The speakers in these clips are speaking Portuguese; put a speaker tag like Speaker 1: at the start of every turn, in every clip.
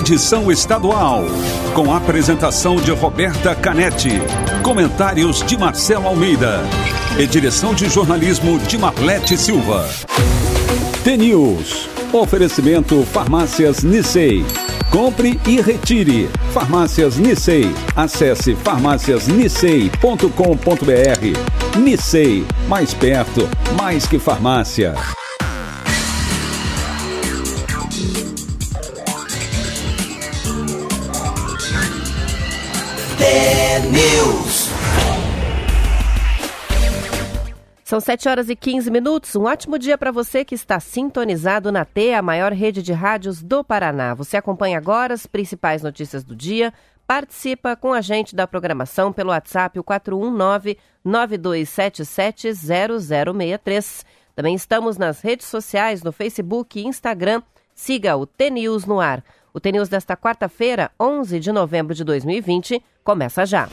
Speaker 1: edição estadual, com apresentação de Roberta Canetti, comentários de Marcelo Almeida e direção de jornalismo de Marlete Silva. T-News. Oferecimento Farmácias Nissei. Compre e retire. Farmácias Nissei. Acesse farmáciasnissei.com.br. Nissei, mais perto, mais que farmácia.
Speaker 2: News.
Speaker 3: São 7 horas e 15 minutos. Um ótimo dia para você que está sintonizado na T, a maior rede de rádios do Paraná. Você acompanha agora as principais notícias do dia. Participa com a gente da programação pelo WhatsApp o 419-9277-0063. Também estamos nas redes sociais, no Facebook e Instagram. Siga o T-News no ar. O TNews desta quarta-feira, 11 de novembro de 2020, começa já.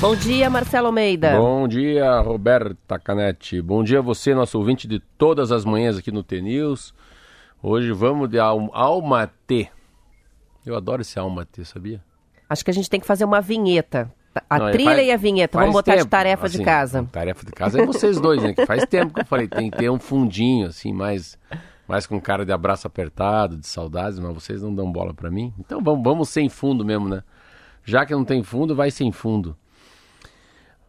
Speaker 3: Bom dia, Marcelo Almeida.
Speaker 4: Bom dia, Roberta Canetti. Bom dia a você, nosso ouvinte de todas as manhãs aqui no TNews. Hoje vamos de Alma T. Eu adoro esse Alma T, sabia?
Speaker 3: Acho que a gente tem que fazer uma vinheta. A Não, trilha faz, e a vinheta, vamos botar tempo, de tarefa assim, de casa.
Speaker 4: Tarefa de casa é vocês dois, né? Que faz tempo que eu falei, tem que ter um fundinho, assim, mais mais com cara de abraço apertado, de saudades, mas vocês não dão bola para mim. Então vamos, vamos sem fundo mesmo, né? Já que não tem fundo, vai sem fundo.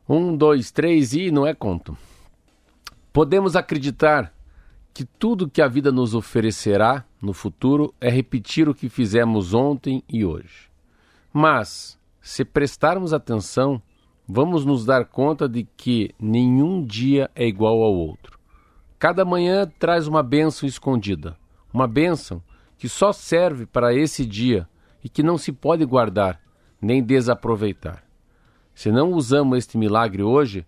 Speaker 4: Um, dois, três e não é conto. Podemos acreditar que tudo que a vida nos oferecerá no futuro é repetir o que fizemos ontem e hoje. Mas, se prestarmos atenção, vamos nos dar conta de que nenhum dia é igual ao outro. Cada manhã traz uma bênção escondida, uma bênção que só serve para esse dia e que não se pode guardar nem desaproveitar. Se não usamos este milagre hoje,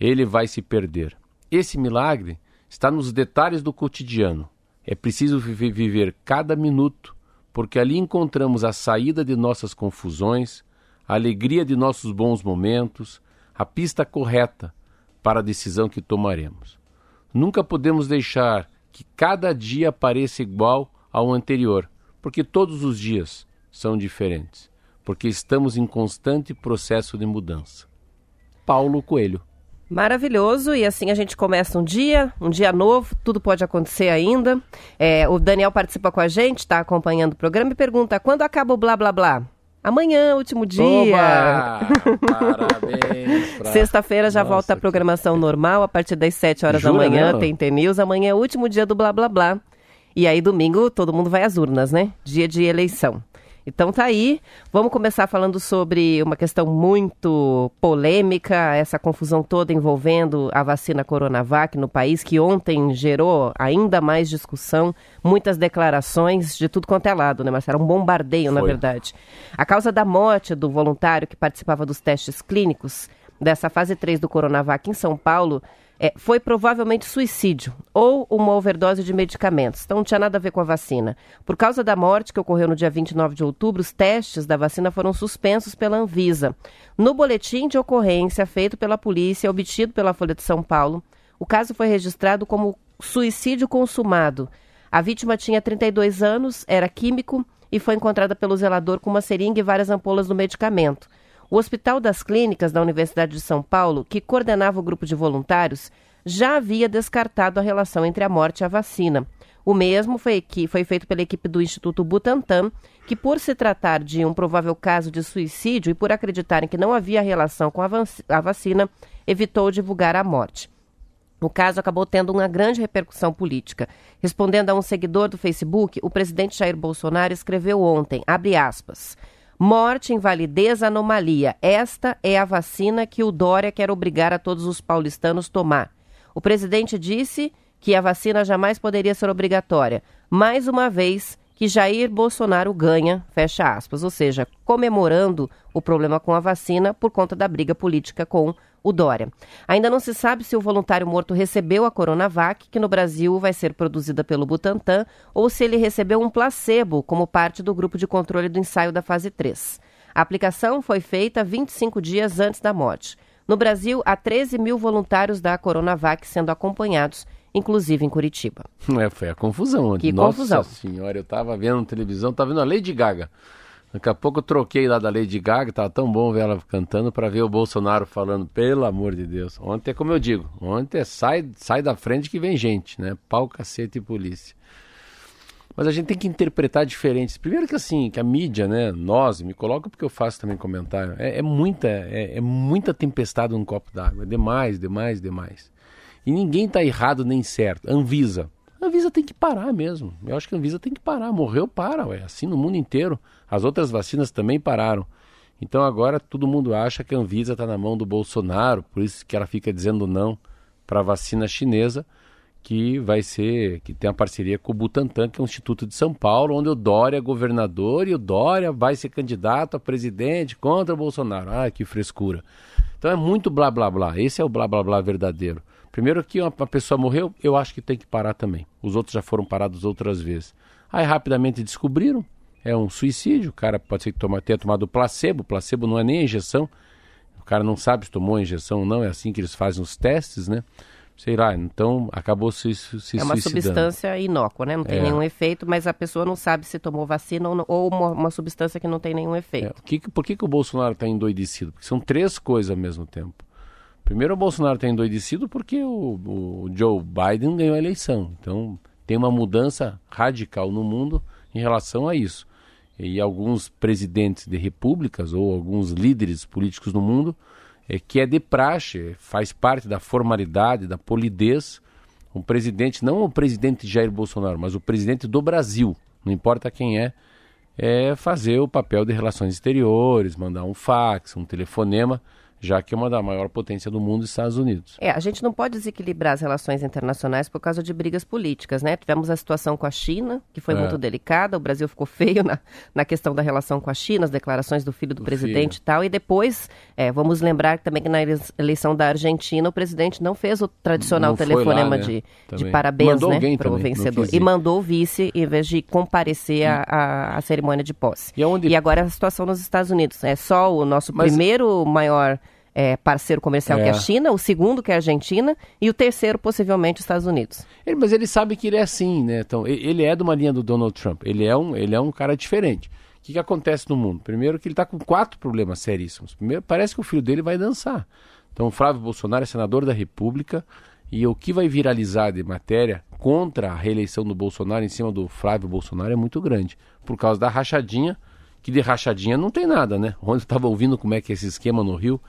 Speaker 4: ele vai se perder. Esse milagre está nos detalhes do cotidiano. É preciso viver cada minuto, porque ali encontramos a saída de nossas confusões, a alegria de nossos bons momentos, a pista correta para a decisão que tomaremos. Nunca podemos deixar que cada dia pareça igual ao anterior, porque todos os dias são diferentes, porque estamos em constante processo de mudança. Paulo Coelho.
Speaker 3: Maravilhoso, e assim a gente começa um dia, um dia novo, tudo pode acontecer ainda. É, o Daniel participa com a gente, está acompanhando o programa e pergunta: quando acaba o blá blá blá? Amanhã, último dia.
Speaker 4: Parabéns.
Speaker 3: Sexta-feira já Nossa, volta a programação que... normal, a partir das 7 horas Jura, da manhã, tem T-News. Amanhã é o último dia do blá blá blá. E aí, domingo, todo mundo vai às urnas, né? Dia de eleição. Então tá aí. Vamos começar falando sobre uma questão muito polêmica, essa confusão toda envolvendo a vacina Coronavac no país, que ontem gerou ainda mais discussão, muitas declarações de tudo quanto é lado, né, Marcelo? Um bombardeio, Foi. na verdade. A causa da morte do voluntário que participava dos testes clínicos dessa fase 3 do Coronavac em São Paulo é, foi provavelmente suicídio ou uma overdose de medicamentos. Então não tinha nada a ver com a vacina. Por causa da morte que ocorreu no dia 29 de outubro, os testes da vacina foram suspensos pela Anvisa. No boletim de ocorrência feito pela polícia, obtido pela Folha de São Paulo, o caso foi registrado como suicídio consumado. A vítima tinha 32 anos, era químico e foi encontrada pelo zelador com uma seringa e várias ampolas do medicamento. O Hospital das Clínicas da Universidade de São Paulo, que coordenava o grupo de voluntários, já havia descartado a relação entre a morte e a vacina. O mesmo foi, foi feito pela equipe do Instituto Butantan, que, por se tratar de um provável caso de suicídio e por acreditarem que não havia relação com a vacina, evitou divulgar a morte. O caso acabou tendo uma grande repercussão política. Respondendo a um seguidor do Facebook, o presidente Jair Bolsonaro escreveu ontem, abre aspas, Morte, invalidez, anomalia. Esta é a vacina que o Dória quer obrigar a todos os paulistanos tomar. O presidente disse que a vacina jamais poderia ser obrigatória. Mais uma vez, que Jair Bolsonaro ganha, fecha aspas, ou seja, comemorando o problema com a vacina por conta da briga política com o Dória. Ainda não se sabe se o voluntário morto recebeu a Coronavac, que no Brasil vai ser produzida pelo Butantan, ou se ele recebeu um placebo como parte do grupo de controle do ensaio da fase 3. A aplicação foi feita 25 dias antes da morte. No Brasil, há 13 mil voluntários da Coronavac sendo acompanhados inclusive em Curitiba.
Speaker 4: É, foi a confusão.
Speaker 3: Que
Speaker 4: Nossa
Speaker 3: confusão.
Speaker 4: senhora, eu tava vendo televisão, tava vendo a Lady Gaga. Daqui a pouco eu troquei lá da Lady Gaga, tava tão bom ver ela cantando para ver o Bolsonaro falando, pelo amor de Deus. Ontem é como eu digo, ontem é sai, sai da frente que vem gente, né? Pau, cacete e polícia. Mas a gente tem que interpretar diferentes. Primeiro que assim, que a mídia, né, nós, me coloca porque eu faço também comentário, é, é muita, é, é, muita tempestade num copo d'água, é demais, demais, demais. E ninguém tá errado nem certo. Anvisa. Anvisa tem que parar mesmo. Eu acho que Anvisa tem que parar. Morreu, para, ué. Assim no mundo inteiro. As outras vacinas também pararam. Então agora todo mundo acha que a Anvisa está na mão do Bolsonaro, por isso que ela fica dizendo não para a vacina chinesa que vai ser, que tem a parceria com o Butantan, que é um instituto de São Paulo, onde o Dória é governador e o Dória vai ser candidato a presidente contra o Bolsonaro. Ah, que frescura. Então é muito blá blá blá. Esse é o blá blá blá verdadeiro. Primeiro que uma, pessoa morreu, eu acho que tem que parar também. Os outros já foram parados outras vezes. Aí rapidamente descobriram, é um suicídio, o cara pode ser que toma, tenha tomado placebo, placebo não é nem a injeção, o cara não sabe se tomou a injeção ou não, é assim que eles fazem os testes, né? sei lá, então acabou se, se
Speaker 3: É uma
Speaker 4: suicidando.
Speaker 3: substância inócua, né? Não tem
Speaker 4: É.
Speaker 3: nenhum efeito, mas a pessoa não sabe se tomou vacina ou, ou uma, uma substância que não tem nenhum
Speaker 4: É,
Speaker 3: efeito.
Speaker 4: que que- por que, que o Bolsonaro está endoidecido? Porque são três coisas ao mesmo tempo. Primeiro, o Bolsonaro está endoidecido porque o, o Joe Biden ganhou a eleição. Então, tem uma mudança radical no mundo em relação a isso. E alguns presidentes de repúblicas ou alguns líderes políticos no mundo, é, que é de praxe, faz parte da formalidade, da polidez, um presidente, não o presidente Jair Bolsonaro, mas o presidente do Brasil, não importa quem é, é fazer o papel de relações exteriores, mandar um fax, um telefonema, já que é uma da maior potência do mundo, Estados Unidos.
Speaker 3: É, a gente não pode desequilibrar as relações internacionais por causa de brigas políticas, né? Tivemos a situação com a China, que foi
Speaker 4: É.
Speaker 3: muito delicada, o Brasil ficou feio na, na questão da relação com a China, as declarações do filho do,
Speaker 4: Do
Speaker 3: presidente
Speaker 4: filho.
Speaker 3: e tal, e depois, é, vamos lembrar também que na ele- eleição da Argentina, o presidente não fez o tradicional
Speaker 4: Não
Speaker 3: telefonema
Speaker 4: lá, né?
Speaker 3: de, de parabéns,
Speaker 4: Mandou
Speaker 3: né, para o vencedor. E mandou o vice, em vez de comparecer à cerimônia de posse.
Speaker 4: E aonde-
Speaker 3: E agora a situação nos Estados Unidos. É só o nosso
Speaker 4: Mas-
Speaker 3: primeiro maior é, parceiro comercial que é a
Speaker 4: É.
Speaker 3: China, o segundo que é a Argentina e o terceiro possivelmente os Estados Unidos.
Speaker 4: Ele- mas ele sabe que ele é assim, né? Então, ele é de uma linha do Donald Trump. Ele é um, ele é um cara diferente. O que, que acontece no mundo? Primeiro que ele está com quatro problemas seríssimos. Primeiro, parece que o filho dele vai dançar. Então, o Flávio Bolsonaro é senador da República e o que vai viralizar de matéria contra a reeleição do Bolsonaro em cima do Flávio Bolsonaro é muito grande. Por causa da rachadinha, que de rachadinha não tem nada, né? Ontem eu estava ouvindo como é que é esse esquema no Rio,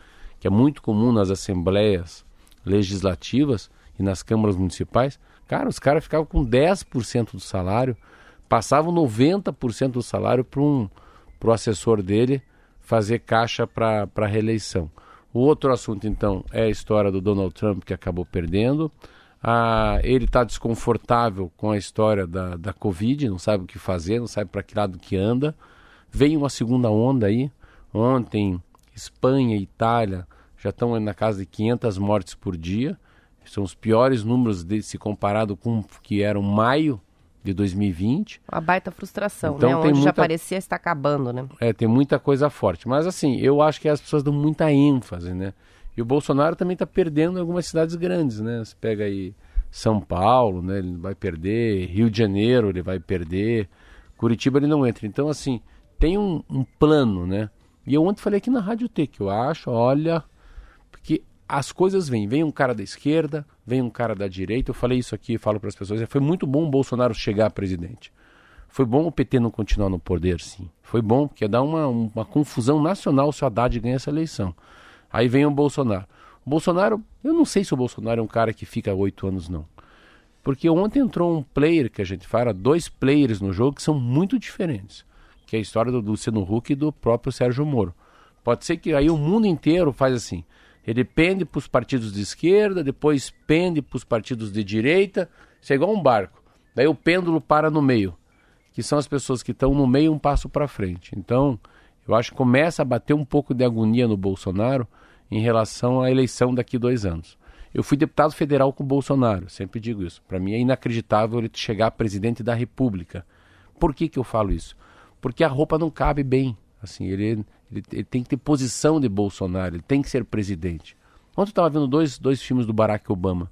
Speaker 4: que é muito comum nas assembleias legislativas e nas câmaras municipais. Cara, os caras ficavam com 10% do salário, passavam 90% do salário para um, o assessor dele fazer caixa para a reeleição. O outro assunto, então, é a história do Donald Trump, que acabou perdendo. Ah, ele está desconfortável com a história da, da Covid, não sabe o que fazer, não sabe para que lado que anda. Veio uma segunda onda aí. Ontem, Espanha e Itália já estão na casa de 500 mortes por dia. São os piores números de, se comparado com o que eram maio de 2020.
Speaker 3: Uma baita frustração,
Speaker 4: Então
Speaker 3: né?
Speaker 4: tem
Speaker 3: Onde já
Speaker 4: muita-
Speaker 3: parecia estar acabando, né?
Speaker 4: É, tem muita coisa forte. Mas assim, eu acho que as pessoas dão muita ênfase, né? E o Bolsonaro também está perdendo em algumas cidades grandes, né? Você pega aí São Paulo, né? Ele vai perder, Rio de Janeiro ele vai perder, Curitiba ele não entra. Então, assim, tem um, um plano, né? E eu ontem falei aqui na Rádio T, que eu acho, olha, porque as coisas vêm. Vem um cara da esquerda, vem um cara da direita. Eu falei isso aqui, falo para as pessoas. Foi muito bom o Bolsonaro chegar a presidente. Foi bom o PT não continuar no poder, sim. Foi bom, porque ia dar uma, uma confusão nacional se o Haddad ganha essa eleição. Aí vem o Bolsonaro. O Bolsonaro, eu não sei se o Bolsonaro é um cara que fica oito anos, não. Porque ontem entrou um player que a gente fala, dois players no jogo que são muito diferentes. Que é a história do Luciano Huck e do próprio Sérgio Moro. Pode ser que aí o mundo inteiro faz assim. Ele pende para os partidos de esquerda, depois pende para os partidos de direita. Isso é igual um barco. Daí o pêndulo para no meio. Que são as pessoas que estão no meio um passo para frente. Então, eu acho que começa a bater um pouco de agonia no Bolsonaro em relação à eleição daqui dois anos. Eu fui deputado federal com o Bolsonaro, sempre digo isso. Para mim é inacreditável ele chegar a presidente da República. Por que, que eu falo isso? Porque a roupa não cabe bem. Assim, ele, ele, ele tem que ter posição de Bolsonaro, ele tem que ser presidente. Ontem eu estava vendo dois, dois filmes do Barack Obama.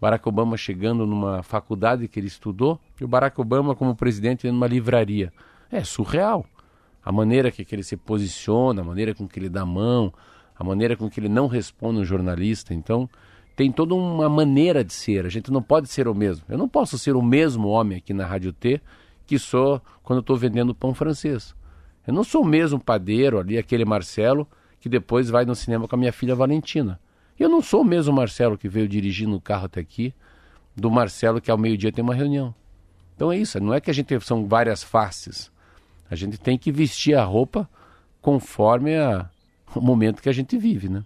Speaker 4: Barack Obama chegando numa faculdade que ele estudou e o Barack Obama como presidente numa livraria. É surreal. A maneira que ele se posiciona, a maneira com que ele dá a mão, a maneira com que ele não responde um jornalista. Então, tem toda uma maneira de ser. A gente não pode ser o mesmo. Eu não posso ser o mesmo homem aqui na Rádio T que sou quando estou vendendo pão francês. Eu não sou o mesmo padeiro ali, aquele Marcelo, que depois vai no cinema com a minha filha Valentina. Eu não sou o mesmo Marcelo que veio dirigindo o carro até aqui, do Marcelo que ao meio-dia tem uma reunião. Então é isso, não é que a gente são várias faces. A gente tem que vestir a roupa conforme a, o momento que a gente vive, né?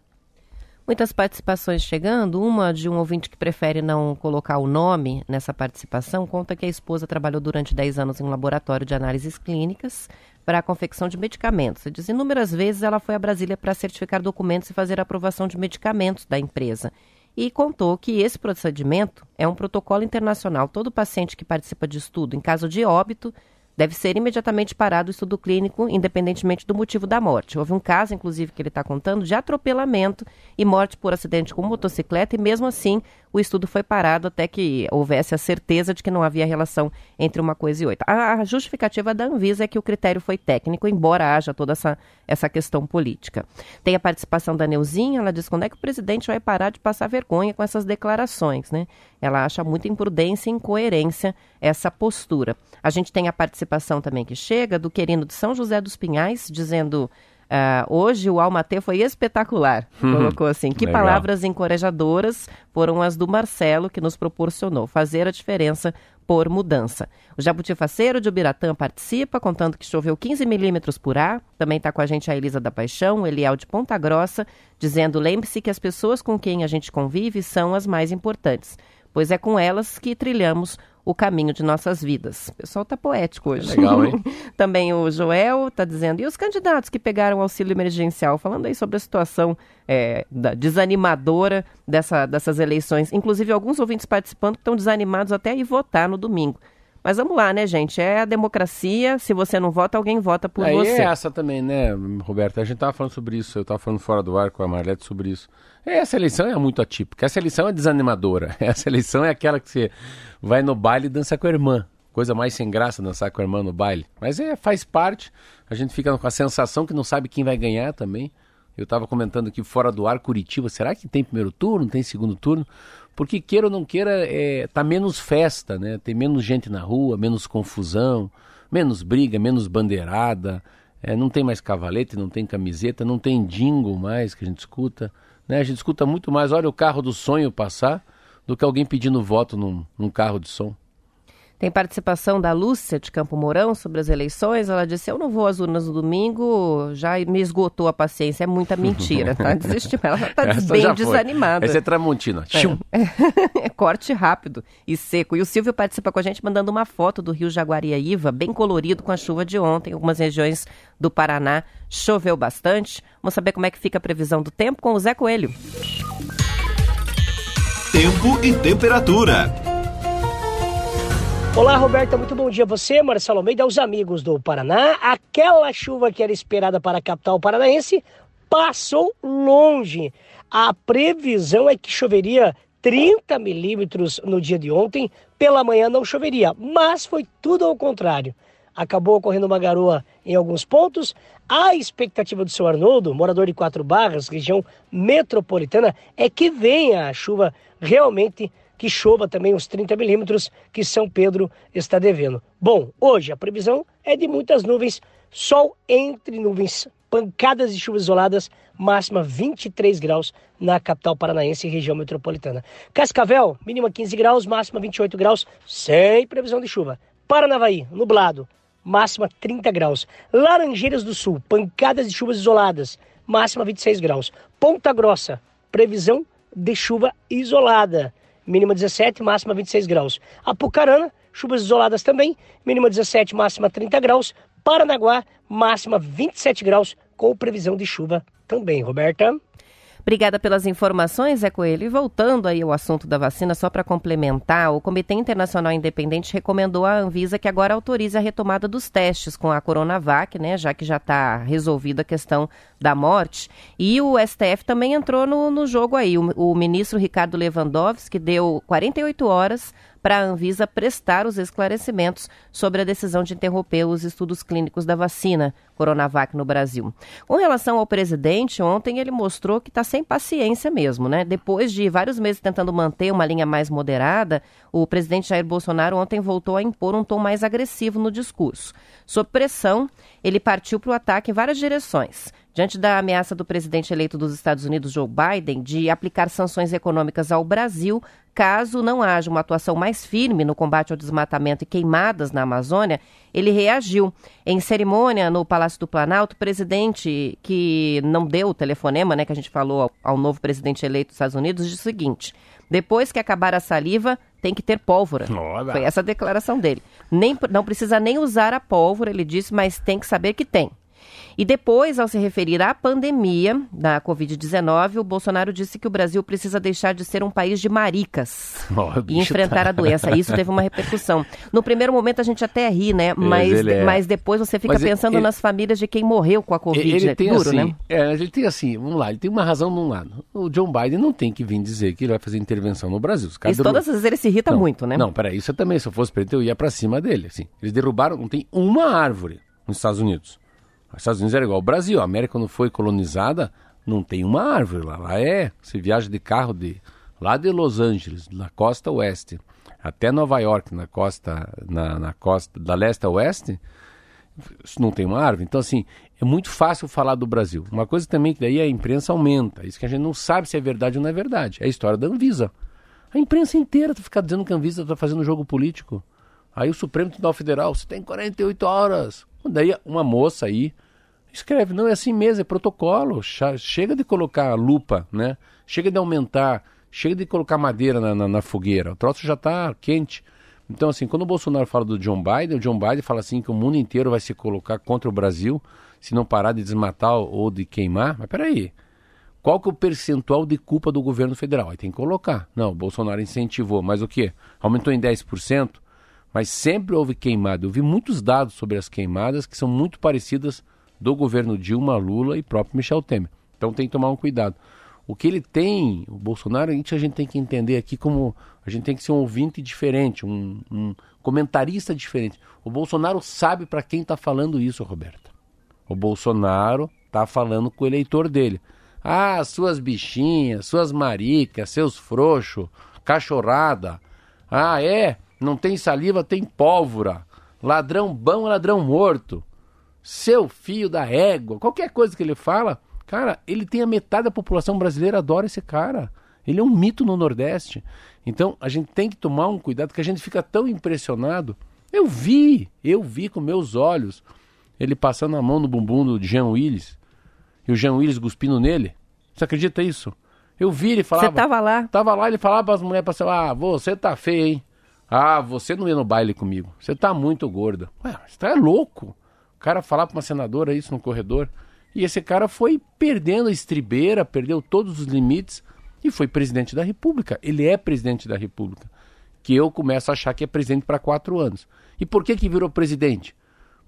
Speaker 3: Muitas participações chegando. Uma de um ouvinte que prefere não colocar o nome nessa participação conta que a esposa trabalhou durante 10 anos em um laboratório de análises clínicas para a confecção de medicamentos. Diz inúmeras vezes ela foi a Brasília para certificar documentos e fazer aprovação de medicamentos da empresa. E contou que esse procedimento é um protocolo internacional. Todo paciente que participa de estudo, em caso de óbito, deve ser imediatamente parado o estudo clínico, independentemente do motivo da morte. Houve um caso, inclusive, que ele está contando, de atropelamento e morte por acidente com motocicleta, e mesmo assim o estudo foi parado até que houvesse a certeza de que não havia relação entre uma coisa e outra. A justificativa da Anvisa é que o critério foi técnico, embora haja toda essa, essa questão política. Tem a participação da Neuzinha, ela diz quando é que o presidente vai parar de passar vergonha com essas declarações, né? Ela acha muita imprudência e incoerência essa postura. A gente tem a participação também que chega do querido de São José dos Pinhais, dizendo Uh, hoje o Almatê foi espetacular, uhum. colocou assim. Que Legal. palavras encorajadoras foram as do Marcelo que nos proporcionou fazer a diferença por mudança. O Jabuti Faceiro de Ubiratã participa, contando que choveu 15 milímetros por ar. Também está com a gente a Elisa da Paixão, o Eliel de Ponta Grossa, dizendo: lembre-se que as pessoas com quem a gente convive são as mais importantes, pois é com elas que trilhamos o caminho de nossas vidas. O pessoal está poético hoje.
Speaker 4: É legal, hein?
Speaker 3: Também o Joel está dizendo, e os candidatos que pegaram auxílio emergencial, falando aí sobre a situação é, da, desanimadora dessa, dessas eleições. Inclusive, alguns ouvintes participando que estão desanimados até ir votar no domingo. Mas vamos lá, né, gente? É a democracia. Se você não vota, alguém vota por
Speaker 4: Aí
Speaker 3: você.
Speaker 4: É essa também, né, Roberto? A gente estava falando sobre isso. Eu estava falando fora do ar com a Marlete sobre isso. Essa eleição é muito atípica. Essa eleição é desanimadora. Essa eleição é aquela que você vai no baile e dança com a irmã. Coisa mais sem graça dançar com a irmã no baile. Mas é, faz parte. A gente fica com a sensação que não sabe quem vai ganhar também. Eu estava comentando aqui fora do ar, Curitiba, será que tem primeiro turno, tem segundo turno? Porque queira ou não queira, é, tá menos festa, né? Tem menos gente na rua, menos confusão, menos briga, menos bandeirada, é, não tem mais cavalete, não tem camiseta, não tem jingle mais que a gente escuta. Né? A gente escuta muito mais, olha o carro do sonho passar, do que alguém pedindo voto num, num carro de som.
Speaker 3: Tem participação da Lúcia de Campo Mourão sobre as eleições. Ela disse: Eu não vou às urnas no domingo, já me esgotou a paciência. É muita mentira, tá? Desistiu. Ela está bem desanimada.
Speaker 4: Essa é Tramontina.
Speaker 3: É. é. Corte rápido e seco. E o Silvio participa com a gente mandando uma foto do rio Jaguariaíva, bem colorido com a chuva de ontem. Algumas regiões do Paraná choveu bastante. Vamos saber como é que fica a previsão do tempo com o Zé Coelho.
Speaker 1: Tempo e temperatura.
Speaker 5: Olá, Roberta, muito bom dia a você, Marcelo Almeida, aos amigos do Paraná. Aquela chuva que era esperada para a capital paranaense passou longe. A previsão é que choveria 30 milímetros no dia de ontem. Pela manhã não choveria, mas foi tudo ao contrário. Acabou ocorrendo uma garoa em alguns pontos. A expectativa do seu Arnoldo, morador de Quatro Barras, região metropolitana, é que venha a chuva realmente que chova também os 30 milímetros que São Pedro está devendo. Bom, hoje a previsão é de muitas nuvens, sol entre nuvens, pancadas de chuvas isoladas, máxima 23 graus na capital paranaense e região metropolitana. Cascavel, mínima 15 graus, máxima 28 graus, sem previsão de chuva. Paranavaí, nublado, máxima 30 graus. Laranjeiras do Sul, pancadas de chuvas isoladas, máxima 26 graus. Ponta Grossa, previsão de chuva isolada mínima 17, máxima 26 graus. Apucarana, chuvas isoladas também, mínima 17, máxima 30 graus. Paranaguá, máxima 27 graus, com previsão de chuva também, Roberta.
Speaker 3: Obrigada pelas informações, Zé Coelho. E voltando aí ao assunto da vacina, só para complementar, o Comitê Internacional Independente recomendou à Anvisa que agora autorize a retomada dos testes com a Coronavac, né, já que já está resolvida a questão da morte. E o STF também entrou no, no jogo aí. O, o ministro Ricardo Lewandowski deu 48 horas para a Anvisa prestar os esclarecimentos sobre a decisão de interromper os estudos clínicos da vacina Coronavac no Brasil. Com relação ao presidente, ontem ele mostrou que está sem paciência mesmo, né? Depois de vários meses tentando manter uma linha mais moderada, o presidente Jair Bolsonaro ontem voltou a impor um tom mais agressivo no discurso. Sob pressão, ele partiu para o ataque em várias direções. Diante da ameaça do presidente eleito dos Estados Unidos, Joe Biden, de aplicar sanções econômicas ao Brasil caso não haja uma atuação mais firme no combate ao desmatamento e queimadas na Amazônia, ele reagiu. Em cerimônia no Palácio do Planalto, o presidente, que não deu o telefonema, né, que a gente falou ao, ao novo presidente eleito dos Estados Unidos, disse o seguinte: depois que acabar a saliva, tem que ter pólvora. Foi essa a declaração dele. Nem, não precisa nem usar a pólvora, ele disse, mas tem que saber que tem. E depois, ao se referir à pandemia da Covid-19, o Bolsonaro disse que o Brasil precisa deixar de ser um país de maricas oh, e enfrentar tá... a doença. Isso teve uma repercussão. No primeiro momento a gente até ri, né? Mas, é... mas depois você fica mas pensando ele... nas famílias de quem morreu com a Covid.
Speaker 4: Ele
Speaker 3: é
Speaker 4: tem
Speaker 3: duro,
Speaker 4: assim,
Speaker 3: né?
Speaker 4: É, ele tem assim, vamos lá, ele tem uma razão num lado. O John Biden não tem que vir dizer que ele vai fazer intervenção no Brasil. Os
Speaker 3: isso, todas as vezes ele se irrita
Speaker 4: não,
Speaker 3: muito, né?
Speaker 4: Não, peraí, isso também, se eu fosse preto, eu ia para cima dele. Assim. Eles derrubaram, não tem uma árvore nos Estados Unidos. Os Estados Unidos era igual ao Brasil. A América, quando foi colonizada, não tem uma árvore lá. Lá é. Você viaja de carro de lá de Los Angeles, na costa oeste, até Nova York, na costa, na, na costa da leste a oeste, não tem uma árvore. Então, assim, é muito fácil falar do Brasil. Uma coisa também que daí a imprensa aumenta. Isso que a gente não sabe se é verdade ou não é verdade. É a história da Anvisa. A imprensa inteira fica dizendo que a Anvisa está fazendo jogo político. Aí o Supremo Tribunal Federal, você tem 48 horas. Daí uma moça aí escreve, não é assim mesmo, é protocolo. Chega de colocar lupa, né? Chega de aumentar, chega de colocar madeira na, na, na fogueira. O troço já está quente. Então, assim, quando o Bolsonaro fala do John Biden, o John Biden fala assim que o mundo inteiro vai se colocar contra o Brasil se não parar de desmatar ou de queimar. Mas peraí, qual que é o percentual de culpa do governo federal? Aí tem que colocar. Não, o Bolsonaro incentivou, mas o quê? Aumentou em 10%? Mas sempre houve queimada. Eu vi muitos dados sobre as queimadas que são muito parecidas do governo Dilma, Lula e próprio Michel Temer. Então tem que tomar um cuidado. O que ele tem, o Bolsonaro, a gente, a gente tem que entender aqui como a gente tem que ser um ouvinte diferente, um, um comentarista diferente. O Bolsonaro sabe para quem está falando isso, Roberta. O Bolsonaro está falando com o eleitor dele. Ah, suas bichinhas, suas maricas, seus frouxos, cachorrada. Ah, é? Não tem saliva, tem pólvora. Ladrão bom é ladrão morto. Seu fio da égua. Qualquer coisa que ele fala, cara, ele tem a metade da população brasileira adora esse cara. Ele é um mito no Nordeste. Então a gente tem que tomar um cuidado que a gente fica tão impressionado. Eu vi, eu vi com meus olhos ele passando a mão no bumbum do Jean Willis e o Jean Willis cuspindo nele. Você acredita isso? Eu vi ele falava.
Speaker 3: Você tava lá?
Speaker 4: Tava lá, ele falava para as mulheres, ah, você tá feia, hein? Ah, você não ia no baile comigo. Você tá muito gorda. Ué, você tá louco. Cara falar pra uma senadora isso no corredor. E esse cara foi perdendo a estribeira, perdeu todos os limites e foi presidente da República. Ele é presidente da República. Que eu começo a achar que é presidente para quatro anos. E por que, que virou presidente?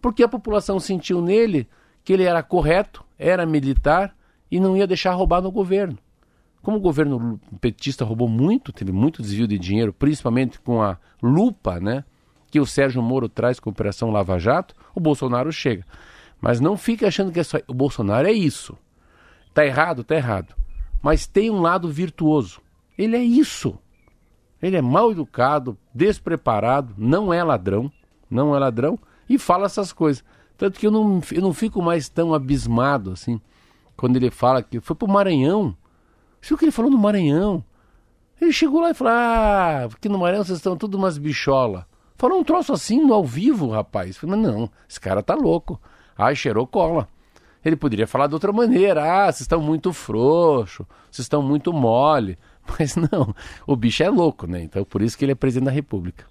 Speaker 4: Porque a população sentiu nele que ele era correto, era militar e não ia deixar roubar no governo. Como o governo petista roubou muito, teve muito desvio de dinheiro, principalmente com a lupa, né? Que o Sérgio Moro traz com a Operação Lava Jato, o Bolsonaro chega. Mas não fique achando que é só. O Bolsonaro é isso. Tá errado? Tá errado. Mas tem um lado virtuoso. Ele é isso. Ele é mal educado, despreparado, não é ladrão, não é ladrão e fala essas coisas. Tanto que eu não, eu não fico mais tão abismado assim quando ele fala que foi pro Maranhão isso o que ele falou no Maranhão. Ele chegou lá e falou: Ah, porque no Maranhão vocês estão tudo umas bichola. Falou um troço assim no ao vivo, rapaz. Falei, não, esse cara tá louco. Ai, cheirou cola. Ele poderia falar de outra maneira. Ah, vocês estão muito frouxo, vocês estão muito mole. Mas não, o bicho é louco, né? Então por isso que ele é presidente da República.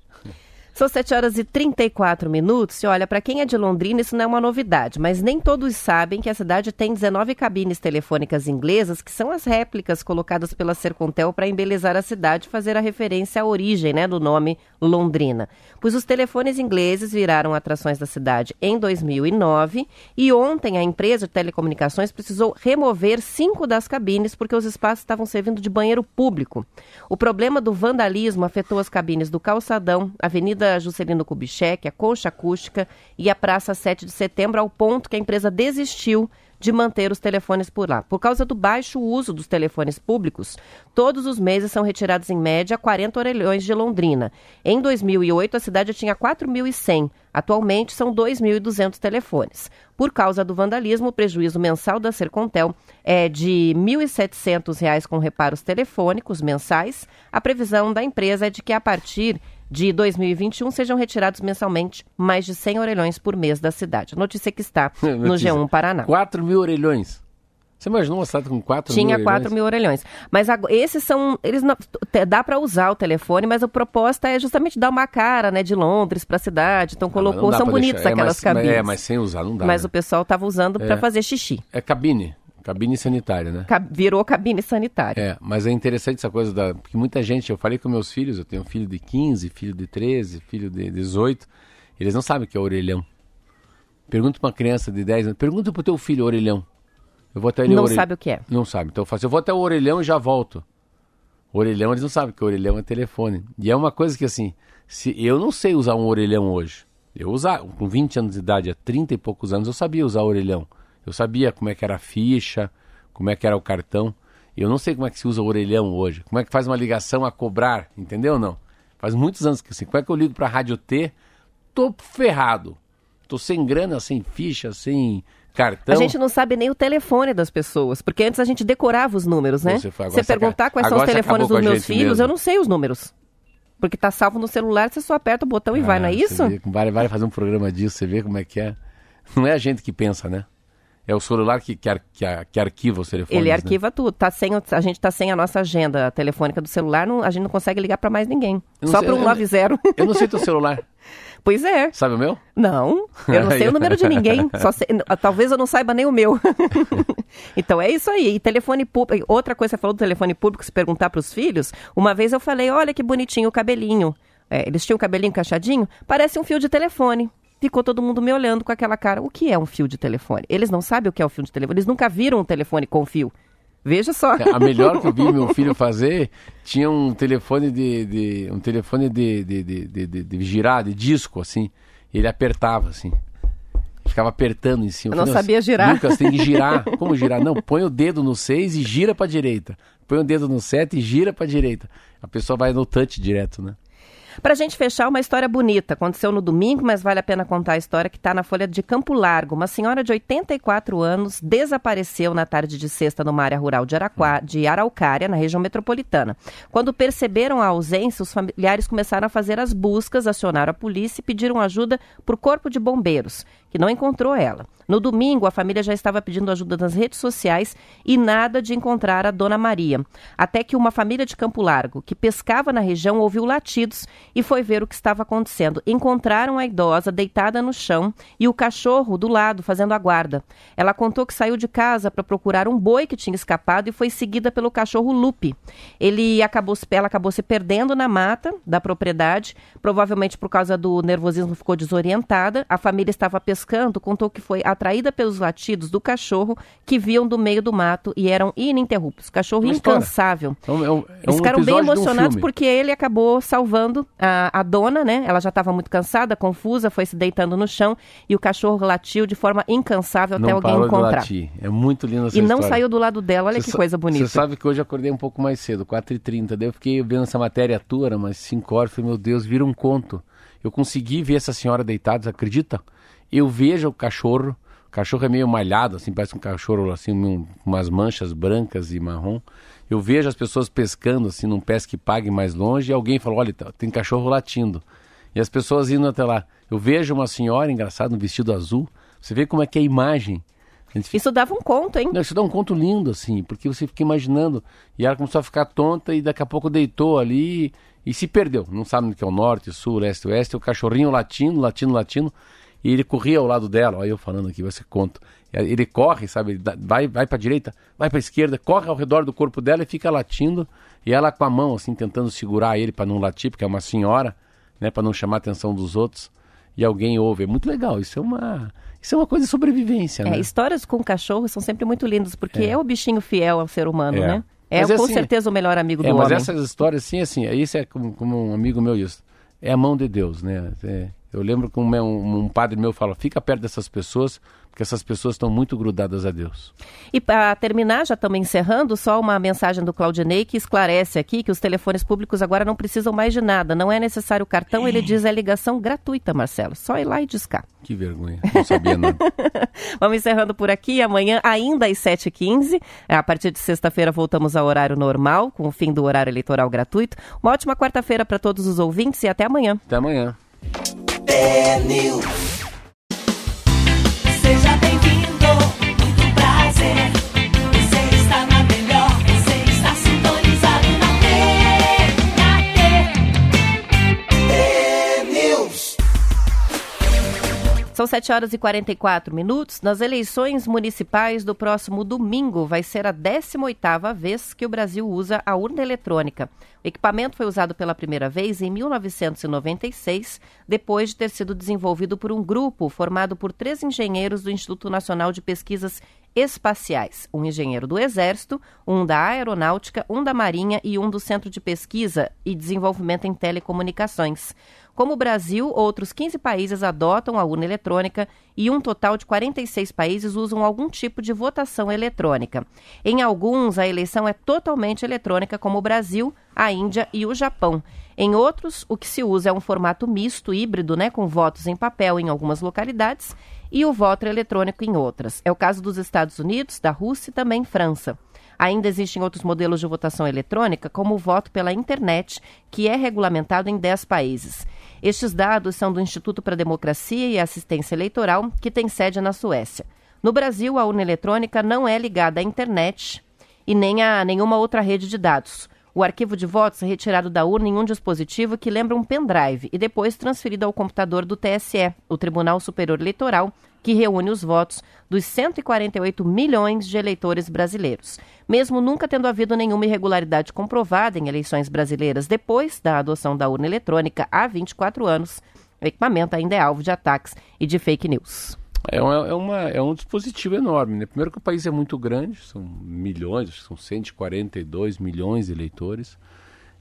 Speaker 3: São 7 horas e 34 minutos. E olha, para quem é de Londrina, isso não é uma novidade, mas nem todos sabem que a cidade tem 19 cabines telefônicas inglesas, que são as réplicas colocadas pela Sercontel para embelezar a cidade e fazer a referência à origem né, do nome Londrina. Pois os telefones ingleses viraram atrações da cidade em 2009 e ontem a empresa de telecomunicações precisou remover cinco das cabines porque os espaços estavam servindo de banheiro público. O problema do vandalismo afetou as cabines do Calçadão, Avenida Avenida Juscelino Kubitschek, a Concha Acústica e a Praça 7 de Setembro, ao ponto que a empresa desistiu de manter os telefones por lá. Por causa do baixo uso dos telefones públicos, todos os meses são retirados em média 40 orelhões de Londrina. Em 2008, a cidade tinha 4.100. Atualmente, são 2.200 telefones. Por causa do vandalismo, o prejuízo mensal da Sercontel é de R$ 1.700 com reparos telefônicos mensais. A previsão da empresa é de que, a partir de 2021 sejam retirados mensalmente mais de 100 orelhões por mês da cidade. Notícia que está no G1 Paraná.
Speaker 4: 4 mil orelhões. Você imaginou uma cidade com 4
Speaker 3: Tinha
Speaker 4: mil orelhões?
Speaker 3: 4 mil orelhões. Mas esses são. Eles não, dá para usar o telefone, mas a proposta é justamente dar uma cara né, de Londres para a cidade. Então ah, colocou. São bonitos deixar. aquelas
Speaker 4: é, mas,
Speaker 3: cabines.
Speaker 4: É, mas sem usar não dá.
Speaker 3: Mas
Speaker 4: né?
Speaker 3: o pessoal estava usando é, para fazer xixi.
Speaker 4: É cabine. Cabine sanitária, né?
Speaker 3: Virou cabine sanitária.
Speaker 4: É, mas é interessante essa coisa da. Porque muita gente, eu falei com meus filhos, eu tenho um filho de 15, filho de 13, filho de 18, eles não sabem o que é orelhão. Pergunta para uma criança de 10 anos, pergunta pro teu filho orelhão. Eu vou até ele
Speaker 3: Não
Speaker 4: orelhão.
Speaker 3: sabe o que é.
Speaker 4: Não sabe. Então eu faço, eu vou até o orelhão e já volto. Orelhão, eles não sabem que orelhão é telefone. E é uma coisa que assim, se eu não sei usar um orelhão hoje. Eu usar, com 20 anos de idade, há 30 e poucos anos, eu sabia usar orelhão. Eu sabia como é que era a ficha, como é que era o cartão. Eu não sei como é que se usa o orelhão hoje. Como é que faz uma ligação a cobrar, entendeu ou não? Faz muitos anos que assim, como é que eu ligo para a Rádio T? Tô ferrado. Tô sem grana, sem ficha, sem cartão.
Speaker 3: A gente não sabe nem o telefone das pessoas, porque antes a gente decorava os números, né? Você, foi, você perguntar quais são os telefones dos meus filhos, mesmo. eu não sei os números. Porque tá salvo no celular, você só aperta o botão e ah, vai, não é isso?
Speaker 4: Vê, vale, vale fazer um programa disso, você vê como é que é. Não é a gente que pensa, né? É o celular que, que, que, que arquiva os telefones.
Speaker 3: Ele
Speaker 4: né?
Speaker 3: arquiva
Speaker 4: né?
Speaker 3: tudo. Tá sem, a gente está sem a nossa agenda telefônica do celular, não, a gente não consegue ligar para mais ninguém. Só para um 90.
Speaker 4: Eu não sei teu celular.
Speaker 3: Pois é.
Speaker 4: Sabe o meu?
Speaker 3: Não, eu não sei o número de ninguém. Sei, talvez eu não saiba nem o meu. então é isso aí. E telefone público. Outra coisa, você falou do telefone público, se perguntar para os filhos. Uma vez eu falei: olha que bonitinho o cabelinho. É, eles tinham o cabelinho encaixadinho, parece um fio de telefone. Ficou todo mundo me olhando com aquela cara. O que é um fio de telefone? Eles não sabem o que é o fio de telefone. Eles nunca viram um telefone com fio. Veja só.
Speaker 4: A melhor que eu vi meu filho fazer tinha um telefone de, de um telefone de, de, de, de, de, girar, de disco, assim. Ele apertava, assim. Ficava apertando em cima.
Speaker 3: Eu não falei, sabia girar.
Speaker 4: Lucas, tem que girar. Como girar? Não, põe o dedo no 6 e gira para direita. Põe o dedo no 7 e gira para direita. A pessoa vai no touch direto, né?
Speaker 3: Para a gente fechar, uma história bonita. Aconteceu no domingo, mas vale a pena contar a história que está na Folha de Campo Largo. Uma senhora de 84 anos desapareceu na tarde de sexta numa área rural de, Araquá, de Araucária, na região metropolitana. Quando perceberam a ausência, os familiares começaram a fazer as buscas, acionaram a polícia e pediram ajuda para o Corpo de Bombeiros, que não encontrou ela. No domingo, a família já estava pedindo ajuda nas redes sociais e nada de encontrar a Dona Maria. Até que uma família de Campo Largo, que pescava na região, ouviu latidos e foi ver o que estava acontecendo. Encontraram a idosa deitada no chão e o cachorro do lado fazendo a guarda. Ela contou que saiu de casa para procurar um boi que tinha escapado e foi seguida pelo cachorro Lupe. Ele acabou, ela acabou se perdendo na mata da propriedade, provavelmente por causa do nervosismo ficou desorientada. A família estava pescando, contou que foi atraída pelos latidos do cachorro que viam do meio do mato e eram ininterruptos. Cachorro incansável. É um, é um, é Eles ficaram bem emocionados um porque ele acabou salvando a, a dona, né? Ela já estava muito cansada, confusa, foi se deitando no chão e o cachorro latiu de forma incansável
Speaker 4: não
Speaker 3: até alguém encontrar.
Speaker 4: De latir. É muito lindo essa
Speaker 3: E
Speaker 4: não
Speaker 3: saiu do lado dela, olha cê que coisa bonita.
Speaker 4: Você sabe que hoje eu acordei um pouco mais cedo, 4h30. Daí eu fiquei vendo essa matéria tua, era umas 5 horas, falei, meu Deus, vira um conto. Eu consegui ver essa senhora deitada, acredita? Eu vejo o cachorro, o cachorro é meio malhado, assim, parece um cachorro assim, um, umas manchas brancas e marrom. Eu vejo as pessoas pescando assim num pesque pague mais longe e alguém fala, olha, tá, tem cachorro latindo. E as pessoas indo até lá. Eu vejo uma senhora engraçada, no vestido azul. Você vê como é que é a imagem.
Speaker 3: Isso dava um conto, hein?
Speaker 4: Não, isso dá um conto lindo, assim, porque você fica imaginando. E ela começou a ficar tonta e daqui a pouco deitou ali e se perdeu. Não sabe o que é o norte, sul, leste, oeste. O cachorrinho latindo, latindo, latindo. E ele corria ao lado dela. Olha eu falando aqui, você conta. Ele corre, sabe? Vai, vai para direita, vai para esquerda, corre ao redor do corpo dela e fica latindo. E ela com a mão, assim, tentando segurar ele para não latir, porque é uma senhora, né? Para não chamar a atenção dos outros. E alguém ouve. É muito legal. Isso é uma isso é uma coisa de sobrevivência, é, né?
Speaker 3: Histórias com cachorro são sempre muito lindas, porque é, é o bichinho fiel ao ser humano, é. né? É mas, com assim, certeza o melhor amigo
Speaker 4: é,
Speaker 3: do
Speaker 4: mas
Speaker 3: homem.
Speaker 4: Mas essas histórias, sim, assim, isso é como, como, um amigo meu disse, é a mão de Deus, né? É, eu lembro que um, um, um padre meu fala, fica perto dessas pessoas, porque essas pessoas estão muito grudadas a Deus.
Speaker 3: E para terminar, já estamos encerrando, só uma mensagem do Claudinei que esclarece aqui que os telefones públicos agora não precisam mais de nada, não é necessário o cartão, ele diz é ligação gratuita, Marcelo, só ir lá e discar.
Speaker 4: Que vergonha, não sabia nada.
Speaker 3: Vamos encerrando por aqui, amanhã ainda às 7h15, a partir de sexta-feira voltamos ao horário normal, com o fim do horário eleitoral gratuito. Uma ótima quarta-feira para todos os ouvintes e até amanhã.
Speaker 4: Até amanhã.
Speaker 3: São 7 horas e 44 minutos. Nas eleições municipais do próximo domingo, vai ser a 18ª vez que o Brasil usa a urna eletrônica. O equipamento foi usado pela primeira vez em 1996, depois de ter sido desenvolvido por um grupo formado por três engenheiros do Instituto Nacional de Pesquisas Espaciais: um engenheiro do Exército, um da Aeronáutica, um da Marinha e um do Centro de Pesquisa e Desenvolvimento em Telecomunicações. Como o Brasil, outros 15 países adotam a urna eletrônica e um total de 46 países usam algum tipo de votação eletrônica. Em alguns, a eleição é totalmente eletrônica, como o Brasil, a Índia e o Japão. Em outros, o que se usa é um formato misto, híbrido, né, com votos em papel em algumas localidades e o voto eletrônico em outras. É o caso dos Estados Unidos, da Rússia e também França. Ainda existem outros modelos de votação eletrônica, como o voto pela internet, que é regulamentado em 10 países. Estes dados são do Instituto para a Democracia e Assistência Eleitoral, que tem sede na Suécia. No Brasil, a urna eletrônica não é ligada à internet e nem a nenhuma outra rede de dados. O arquivo de votos é retirado da urna em um dispositivo que lembra um pendrive e depois transferido ao computador do TSE, o Tribunal Superior Eleitoral, que reúne os votos dos 148 milhões de eleitores brasileiros. Mesmo nunca tendo havido nenhuma irregularidade comprovada em eleições brasileiras depois da adoção da urna eletrônica há 24 anos, o equipamento ainda é alvo de ataques e de fake news.
Speaker 4: É, uma, é, uma, é um dispositivo enorme. Né? Primeiro que o país é muito grande, são milhões, são 142 milhões de eleitores.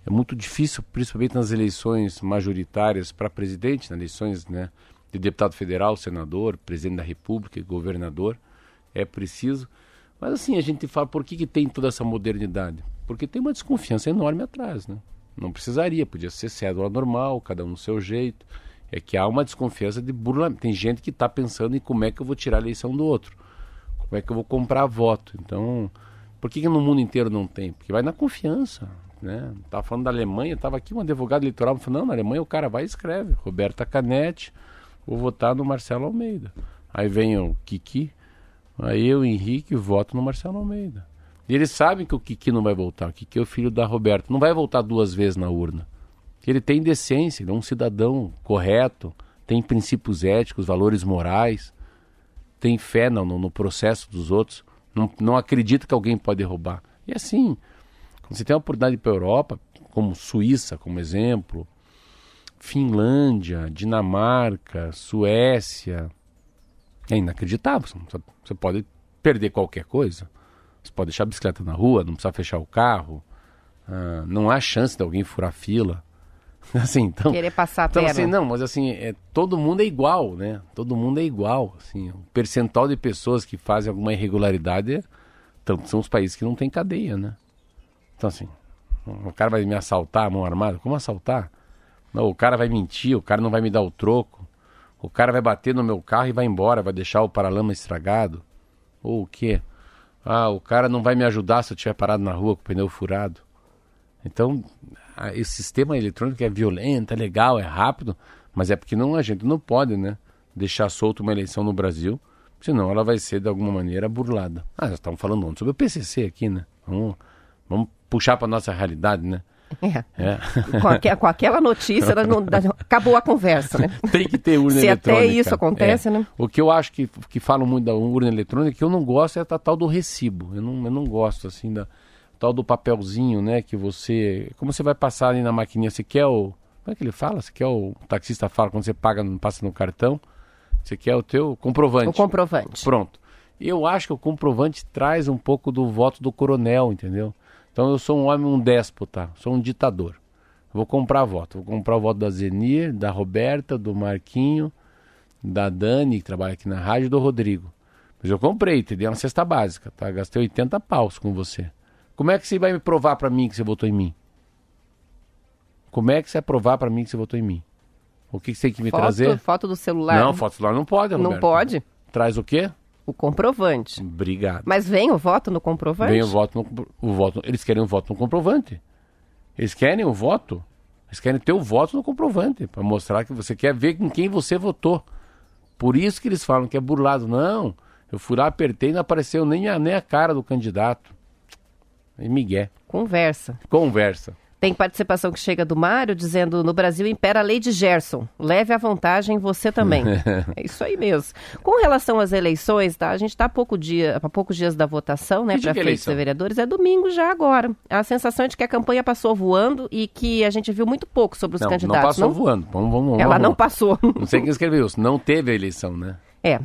Speaker 4: É muito difícil, principalmente nas eleições majoritárias para presidente, nas eleições né, de deputado federal, senador, presidente da república, governador, é preciso. Mas assim, a gente fala, por que, que tem toda essa modernidade? Porque tem uma desconfiança enorme atrás, né? Não precisaria, podia ser cédula normal, cada um no seu jeito. É que há uma desconfiança de burlamento. Tem gente que está pensando em como é que eu vou tirar a eleição do outro. Como é que eu vou comprar voto. Então, por que, que no mundo inteiro não tem? Porque vai na confiança. Né? Estava falando da Alemanha, estava aqui um advogado eleitoral falando, não, na Alemanha o cara vai e escreve. Roberta Canetti, vou votar no Marcelo Almeida. Aí vem o Kiki, aí eu, Henrique, voto no Marcelo Almeida. E eles sabem que o Kiki não vai voltar. O Kiki é o filho da Roberta. Não vai voltar duas vezes na urna. Ele tem decência, ele é um cidadão correto, tem princípios éticos, valores morais, tem fé no, no, processo dos outros, não, não acredita que alguém pode roubar. E assim, quando você tem a oportunidade para a Europa, como Suíça, como exemplo, Finlândia, Dinamarca, Suécia. É inacreditável. Você pode perder qualquer coisa. Você pode deixar a bicicleta na rua, não precisa fechar o carro. Ah, não há chance de alguém furar fila. Assim, então,
Speaker 3: Querer passar a
Speaker 4: então, assim, não, mas assim, é, todo mundo é igual, né? Todo mundo é igual. Assim, o percentual de pessoas que fazem alguma irregularidade é, então, são os países que não têm cadeia, né? Então, assim, o cara vai me assaltar, mão armada? Como assaltar? Não, o cara vai mentir, o cara não vai me dar o troco. O cara vai bater no meu carro e vai embora, vai deixar o paralama estragado. Ou o quê? Ah, o cara não vai me ajudar se eu estiver parado na rua com o pneu furado. Então, esse sistema eletrônico é violento, é legal, é rápido, mas é porque não, a gente não pode, né? Deixar solto uma eleição no Brasil Senão ela vai ser, de alguma maneira, burlada. Ah, já estamos falando ontem sobre o PCC aqui, né? Vamos, vamos puxar para nossa realidade, né?
Speaker 3: É.
Speaker 4: É.
Speaker 3: Com, aque- com aquela notícia, não- acabou a conversa, né?
Speaker 4: Tem que ter urna
Speaker 3: Se até
Speaker 4: eletrônica.
Speaker 3: isso acontece,
Speaker 4: É.
Speaker 3: né?
Speaker 4: O que eu acho que, que falam muito da urna eletrônica, que eu não gosto é a tal do recibo. Eu não, eu não gosto, assim, da tal do papelzinho, né? Que você. Como você vai passar ali na maquininha, você quer o. Como é que ele fala? Você quer o, o taxista fala quando você paga, não passa no cartão. Você quer o teu comprovante.
Speaker 3: O comprovante.
Speaker 4: Pronto. Eu acho que o comprovante traz um pouco do voto do coronel, entendeu? Então eu sou um homem, um déspota, sou um ditador. Vou comprar voto. Vou comprar o voto da Zenir, da Roberta, do Marquinho, da Dani, que trabalha aqui na rádio, e do Rodrigo. Mas eu comprei, te dei uma cesta básica, tá? Gastei 80 paus com você. Como é que você vai me provar pra mim que você votou em mim? Como é que você vai provar pra mim que você votou em mim? O que, que você tem que me
Speaker 3: Foto,
Speaker 4: trazer?
Speaker 3: foto do celular.
Speaker 4: Não, foto celular não pode,
Speaker 3: Não
Speaker 4: Roberto.
Speaker 3: pode.
Speaker 4: Traz o quê?
Speaker 3: O comprovante.
Speaker 4: Obrigado.
Speaker 3: Mas vem o voto no comprovante?
Speaker 4: Vem o voto, no, o voto. Eles querem o voto no comprovante. Eles querem o voto. Eles querem ter o voto no comprovante para mostrar que você quer ver com quem você votou. Por isso que eles falam que é burlado. Não, eu fui lá, apertei e não apareceu nem a, nem a cara do candidato. E Miguel.
Speaker 3: Conversa.
Speaker 4: Conversa.
Speaker 3: Tem participação que chega do Mário dizendo: no Brasil impera a lei de Gerson. Leve a vantagem você também. é isso aí mesmo. Com relação às eleições, tá? A gente está a pouco dia, a poucos dias da votação, né? Para feitos e vereadores. É domingo já agora. A sensação é de que a campanha passou voando e que a gente viu muito pouco sobre os
Speaker 4: não, não
Speaker 3: candidatos.
Speaker 4: passou voando. Vamos, vamos,
Speaker 3: Ela
Speaker 4: vamos.
Speaker 3: não passou.
Speaker 4: Não sei quem escreveu isso. Não teve a eleição, né?
Speaker 3: É.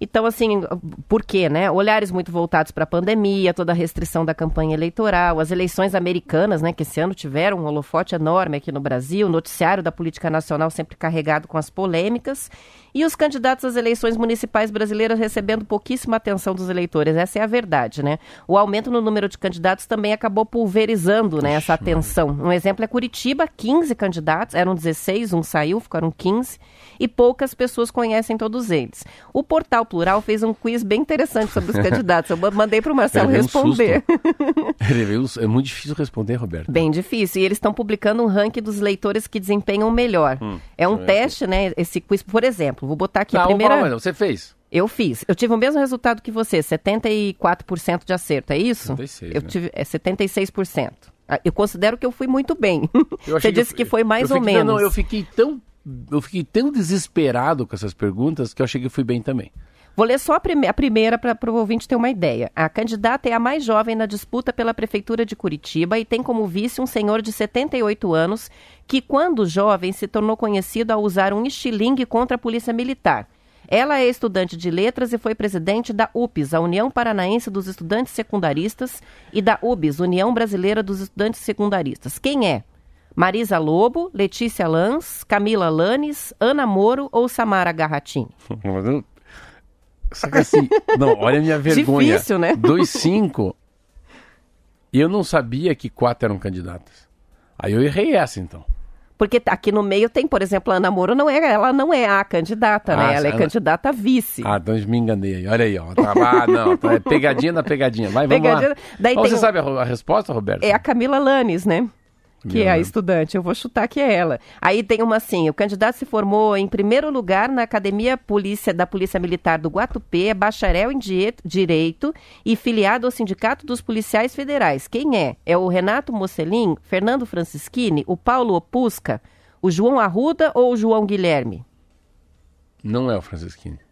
Speaker 3: Então, assim, por quê, né? Olhares muito voltados para a pandemia, toda a restrição da campanha eleitoral, as eleições americanas, né, que esse ano tiveram um holofote enorme aqui no Brasil, o noticiário da política nacional sempre carregado com as polêmicas, e os candidatos às eleições municipais brasileiras recebendo pouquíssima atenção dos eleitores. Essa é a verdade, né? O aumento no número de candidatos também acabou pulverizando né, essa atenção. Um exemplo é Curitiba, 15 candidatos, eram 16, um saiu, ficaram 15, e poucas pessoas conhecem todos eles. O Portal Plural fez um quiz bem interessante sobre os candidatos. Eu mandei para o Marcelo
Speaker 4: um
Speaker 3: responder.
Speaker 4: Veio- É muito difícil responder, Roberto.
Speaker 3: Bem difícil. E eles estão publicando um ranking dos leitores que desempenham melhor. é um teste, né? Esse quiz, por exemplo, vou botar aqui a
Speaker 4: Não,
Speaker 3: primeira.
Speaker 4: fala, mas você fez.
Speaker 3: Eu fiz. Eu tive o mesmo resultado que você, 74% de acerto, é isso?
Speaker 4: 76,
Speaker 3: eu
Speaker 4: né?
Speaker 3: tive é 76%. Ah, Eu considero que eu fui muito bem. Você disse que,
Speaker 4: eu-
Speaker 3: foi mais ou menos.
Speaker 4: Não, não, eu fiquei tão. Eu fiquei tão desesperado com essas perguntas que eu achei que fui bem também.
Speaker 3: Vou ler só a, prime- a primeira para o ouvinte ter uma ideia. A candidata é a mais jovem na disputa pela Prefeitura de Curitiba e tem como vice um senhor de 78 anos que, quando jovem, se tornou conhecido ao usar um estilingue contra a Polícia Militar. Ela é estudante de letras e foi presidente da UPS, a União Paranaense dos Estudantes Secundaristas, e da UBS, União Brasileira dos Estudantes Secundaristas. Quem é? Marisa Lobo, Letícia Lanz, Camila Lanes, Ana Moro ou Samara Garratini?
Speaker 4: Só que assim, não, olha a minha vergonha.
Speaker 3: Difícil, né?
Speaker 4: 2-5. E eu não sabia que quatro eram candidatas. Aí eu errei essa, então.
Speaker 3: Porque aqui no meio tem, por exemplo, a Ana Moro, não é, ela não é a candidata,
Speaker 4: Ah,
Speaker 3: né? Ela é
Speaker 4: ela-
Speaker 3: candidata a vice.
Speaker 4: Ah, então me enganei aí. Olha aí, ó. Ah, não. Tá, é pegadinha na pegadinha. Vai, vamos
Speaker 3: Pegadinha-
Speaker 4: lá.
Speaker 3: daí tem
Speaker 4: você
Speaker 3: um-
Speaker 4: sabe a, a resposta, Roberto?
Speaker 3: É a Camila Lanes, né? Que é a estudante. Eu vou chutar que é ela. Aí tem uma assim: o candidato se formou em primeiro lugar na Academia Polícia da Polícia Militar do Guatupê, é bacharel em Direito e filiado ao Sindicato dos Policiais Federais. Quem é? É o Renato Mocelin, Fernando Francischini, o Paulo Opusca, o João Arruda ou o João Guilherme?
Speaker 4: Não é o Francisquini.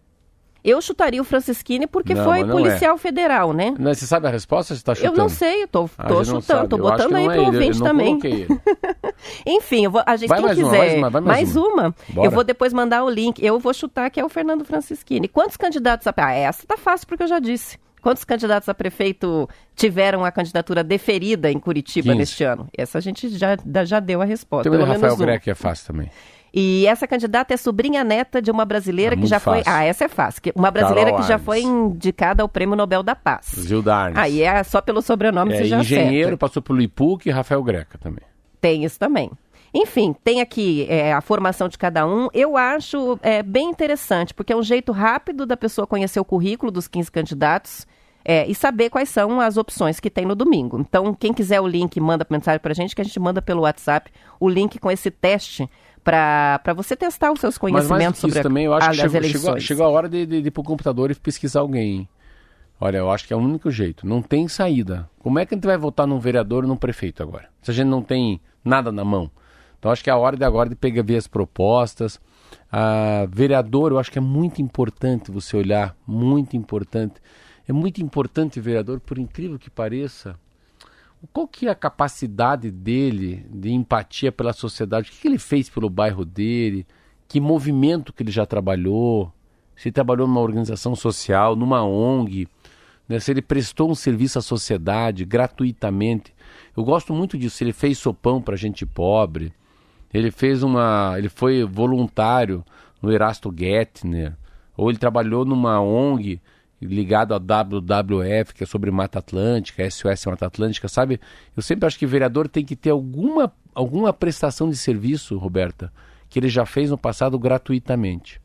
Speaker 3: Eu chutaria o Francischini porque
Speaker 4: Não,
Speaker 3: foi
Speaker 4: é.
Speaker 3: policial federal, né?
Speaker 4: Não, Você sabe a resposta você tá
Speaker 3: Eu
Speaker 4: chutando?
Speaker 3: não sei, eu tô,
Speaker 4: Ah,
Speaker 3: tô chutando,
Speaker 4: Eu acho
Speaker 3: botando aí
Speaker 4: é ele, eu
Speaker 3: ouvinte também. Enfim, eu vou- a gente
Speaker 4: Vai
Speaker 3: quem
Speaker 4: mais uma,
Speaker 3: quiser
Speaker 4: mais uma, vai mais
Speaker 3: uma,
Speaker 4: Bora.
Speaker 3: eu vou depois mandar o link. Eu vou chutar que é o Fernando Francischini. Quantos candidatos a Ah, essa tá fácil porque eu já disse. Quantos candidatos a prefeito tiveram a candidatura deferida em Curitiba
Speaker 4: 15.
Speaker 3: neste ano? Essa a gente já, já deu a resposta.
Speaker 4: Tem o Rafael
Speaker 3: um.
Speaker 4: Greco é fácil também.
Speaker 3: E essa candidata é sobrinha neta de uma brasileira
Speaker 4: Ah,
Speaker 3: que já foi.
Speaker 4: fácil.
Speaker 3: Ah, essa é fácil. Uma brasileira
Speaker 4: Carol
Speaker 3: que já
Speaker 4: Arnes.
Speaker 3: foi indicada ao Prêmio Nobel da Paz.
Speaker 4: Gilda Arnes.
Speaker 3: Aí é só pelo sobrenome
Speaker 4: É,
Speaker 3: você já
Speaker 4: engenheiro,
Speaker 3: acerta.
Speaker 4: passou pelo IPUC e Rafael Greca também.
Speaker 3: Tem isso também. Enfim, tem aqui é, a formação de cada um. Eu acho é, bem interessante, porque é um jeito rápido da pessoa conhecer o currículo dos 15 candidatos é, e saber quais são as opções que tem no domingo. Então, quem quiser o link, manda mensagem pra gente, que a gente manda pelo WhatsApp o link com esse teste para você testar os seus conhecimentos
Speaker 4: que isso
Speaker 3: sobre a-
Speaker 4: também, eu acho
Speaker 3: a-
Speaker 4: que
Speaker 3: as
Speaker 4: chegou,
Speaker 3: eleições.
Speaker 4: chegou, chegou a hora de, de, de ir pro computador e pesquisar alguém. Olha, eu acho que é o único jeito. Não tem saída. Como é que a gente vai votar num vereador ou num prefeito agora? Se a gente não tem nada na mão. Então acho que é a hora de agora de pegar ver as propostas. Ah, vereador, eu acho que é muito importante você olhar, muito importante. É muito importante, vereador, por incrível que pareça, qual que é a capacidade dele de empatia pela sociedade? O que, que ele fez pelo bairro dele? Que movimento que ele já trabalhou? Se ele trabalhou numa organização social, numa ONG, né? se ele prestou um serviço à sociedade gratuitamente. Eu gosto muito disso. Ele fez sopão para gente pobre, ele fez uma, ele foi voluntário no Erasto Gettner, ou ele trabalhou numa ONG ligado à WWF, que é sobre Mata Atlântica, SOS Mata Atlântica, sabe? Eu sempre acho que vereador tem que ter alguma, alguma prestação de serviço, Roberta, que ele já fez no passado gratuitamente.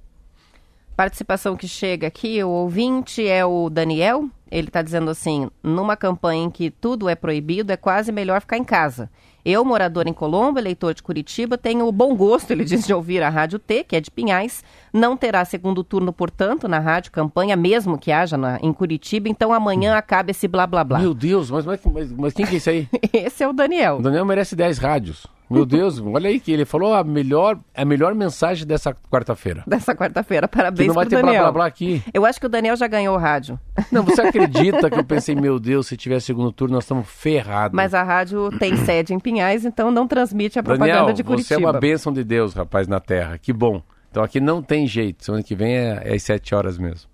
Speaker 3: Participação que chega aqui, o ouvinte é o Daniel. Ele está dizendo assim: numa campanha em que tudo é proibido, é quase melhor ficar em casa. Eu, morador em Colombo, eleitor de Curitiba, tenho o bom gosto, ele diz, de ouvir a Rádio T, que é de Pinhais. Não terá segundo turno, portanto, na rádio campanha, mesmo que haja na- em Curitiba. Então amanhã acaba esse blá blá blá.
Speaker 4: Meu Deus, mas, mas, mas, quem que é isso aí?
Speaker 3: Esse é o Daniel.
Speaker 4: O Daniel merece 10 rádios. Meu Deus, olha aí que ele falou a melhor, a melhor mensagem dessa quarta-feira.
Speaker 3: Dessa quarta-feira.
Speaker 4: Que
Speaker 3: Parabéns
Speaker 4: não vai ter blá
Speaker 3: Daniel.
Speaker 4: blá blá aqui.
Speaker 3: Eu acho que o Daniel já ganhou o rádio.
Speaker 4: Não, você acredita que eu pensei, meu Deus, se tiver segundo turno, nós estamos ferrados.
Speaker 3: Mas a rádio tem sede em Pinhais, então não transmite a propaganda
Speaker 4: Daniel,
Speaker 3: de
Speaker 4: você
Speaker 3: Curitiba.
Speaker 4: é uma bênção de Deus, rapaz, na Terra. Que bom. Então aqui não tem jeito. Semana que vem é, é às 7 horas mesmo.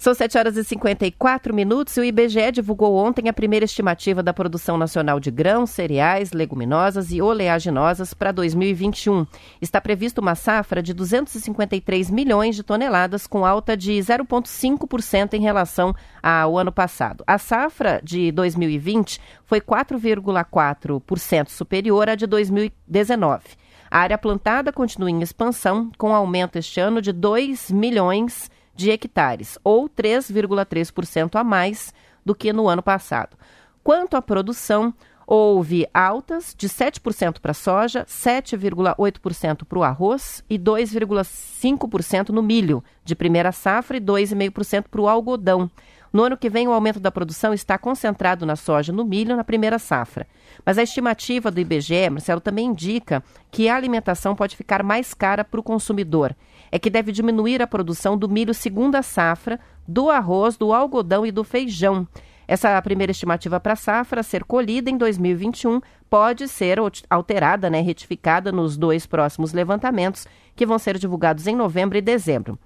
Speaker 3: São 7 horas e 54 minutos e o IBGE divulgou ontem a primeira estimativa da produção nacional de grãos, cereais, leguminosas e oleaginosas para 2021. Está prevista uma safra de 253 milhões de toneladas, com alta de 0,5% em relação ao ano passado. A safra de 2020 foi 4,4% superior à de 2019. A área plantada continua em expansão, com aumento este ano de 2 milhões de hectares, ou 3,3% a mais do que no ano passado. Quanto à produção, houve altas de 7% para a soja, 7,8% para o arroz e 2,5% no milho de primeira safra e 2,5% para o algodão. No ano que vem, o aumento da produção está concentrado na soja no milho na primeira safra. Mas a estimativa do IBGE, Marcelo, também indica que a alimentação pode ficar mais cara para o consumidor. É que deve diminuir a produção do milho segunda safra, do arroz, do algodão e do feijão. Essa primeira estimativa para a safra ser colhida em 2021 pode ser alterada, né, retificada nos dois próximos levantamentos, que vão ser divulgados em novembro e dezembro.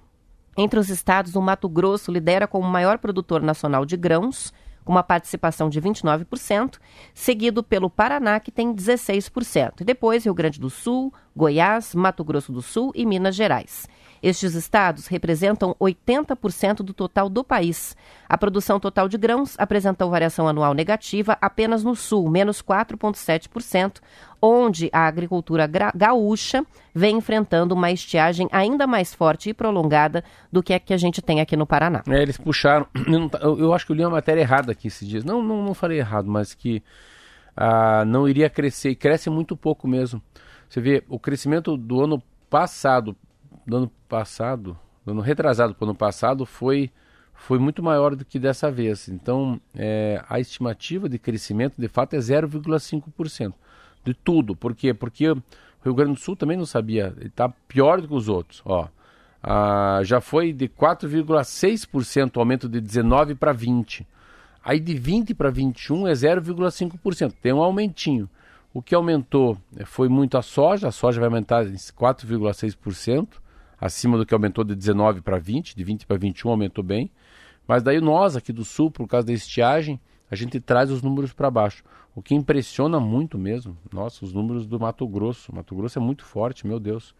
Speaker 3: Entre os estados, o Mato Grosso lidera como maior produtor nacional de grãos, com uma participação de 29%, seguido pelo Paraná, que tem 16%, e depois Rio Grande do Sul, Goiás, Mato Grosso do Sul e Minas Gerais. Estes estados representam 80% do total do país. A produção total de grãos apresentou variação anual negativa apenas no sul, menos 4,7%, onde a agricultura gaúcha vem enfrentando uma estiagem ainda mais forte e prolongada do que a que a gente tem aqui no Paraná.
Speaker 4: É, eles puxaram. Eu- eu acho que eu li uma matéria errada aqui esses dias. Não, não, não falei errado, mas que ah, não iria crescer. E cresce muito pouco mesmo. Você vê, o crescimento do ano passado, do ano passado, do ano retrasado para o ano passado, foi, foi muito maior do que dessa vez. Então, é, a estimativa de crescimento, de fato, é 0,5% de tudo. Por quê? Porque o Rio Grande do Sul também não sabia. Está pior do que os outros. Ó, ah, já foi de 4,6% o aumento de 19 para 20. Aí de 20 para 21 é 0,5%. Tem um aumentinho. O que aumentou eh, foi muito a soja. A soja vai aumentar em 4,6%, acima do que aumentou de 19 para 20. De 20 para 21 aumentou bem. Mas daí nós aqui do sul, por causa da estiagem, a gente traz os números para baixo. O que impressiona muito mesmo, nossa, os números do Mato Grosso. Mato Grosso é muito forte, meu Deus.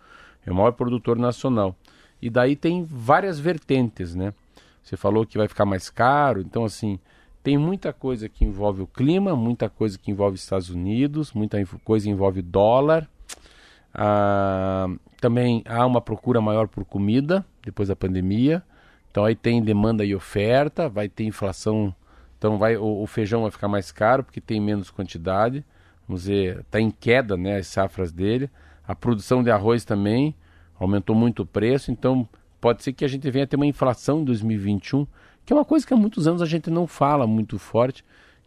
Speaker 4: É o maior produtor nacional. E daí tem várias vertentes, né? Você falou que vai ficar mais caro, então assim, tem muita coisa que envolve o clima, muita coisa que envolve Estados Unidos, muita coisa envolve dólar. Ah, também há uma procura maior por comida depois da pandemia. Então aí tem demanda e oferta, vai ter inflação. Então vai o, o feijão vai ficar mais caro porque tem menos quantidade. Vamos dizer, está em queda, né, as safras dele. A produção de arroz também aumentou muito o preço, então pode ser que a gente venha ter uma inflação em 2021, que é uma coisa que há muitos anos a gente não fala muito forte,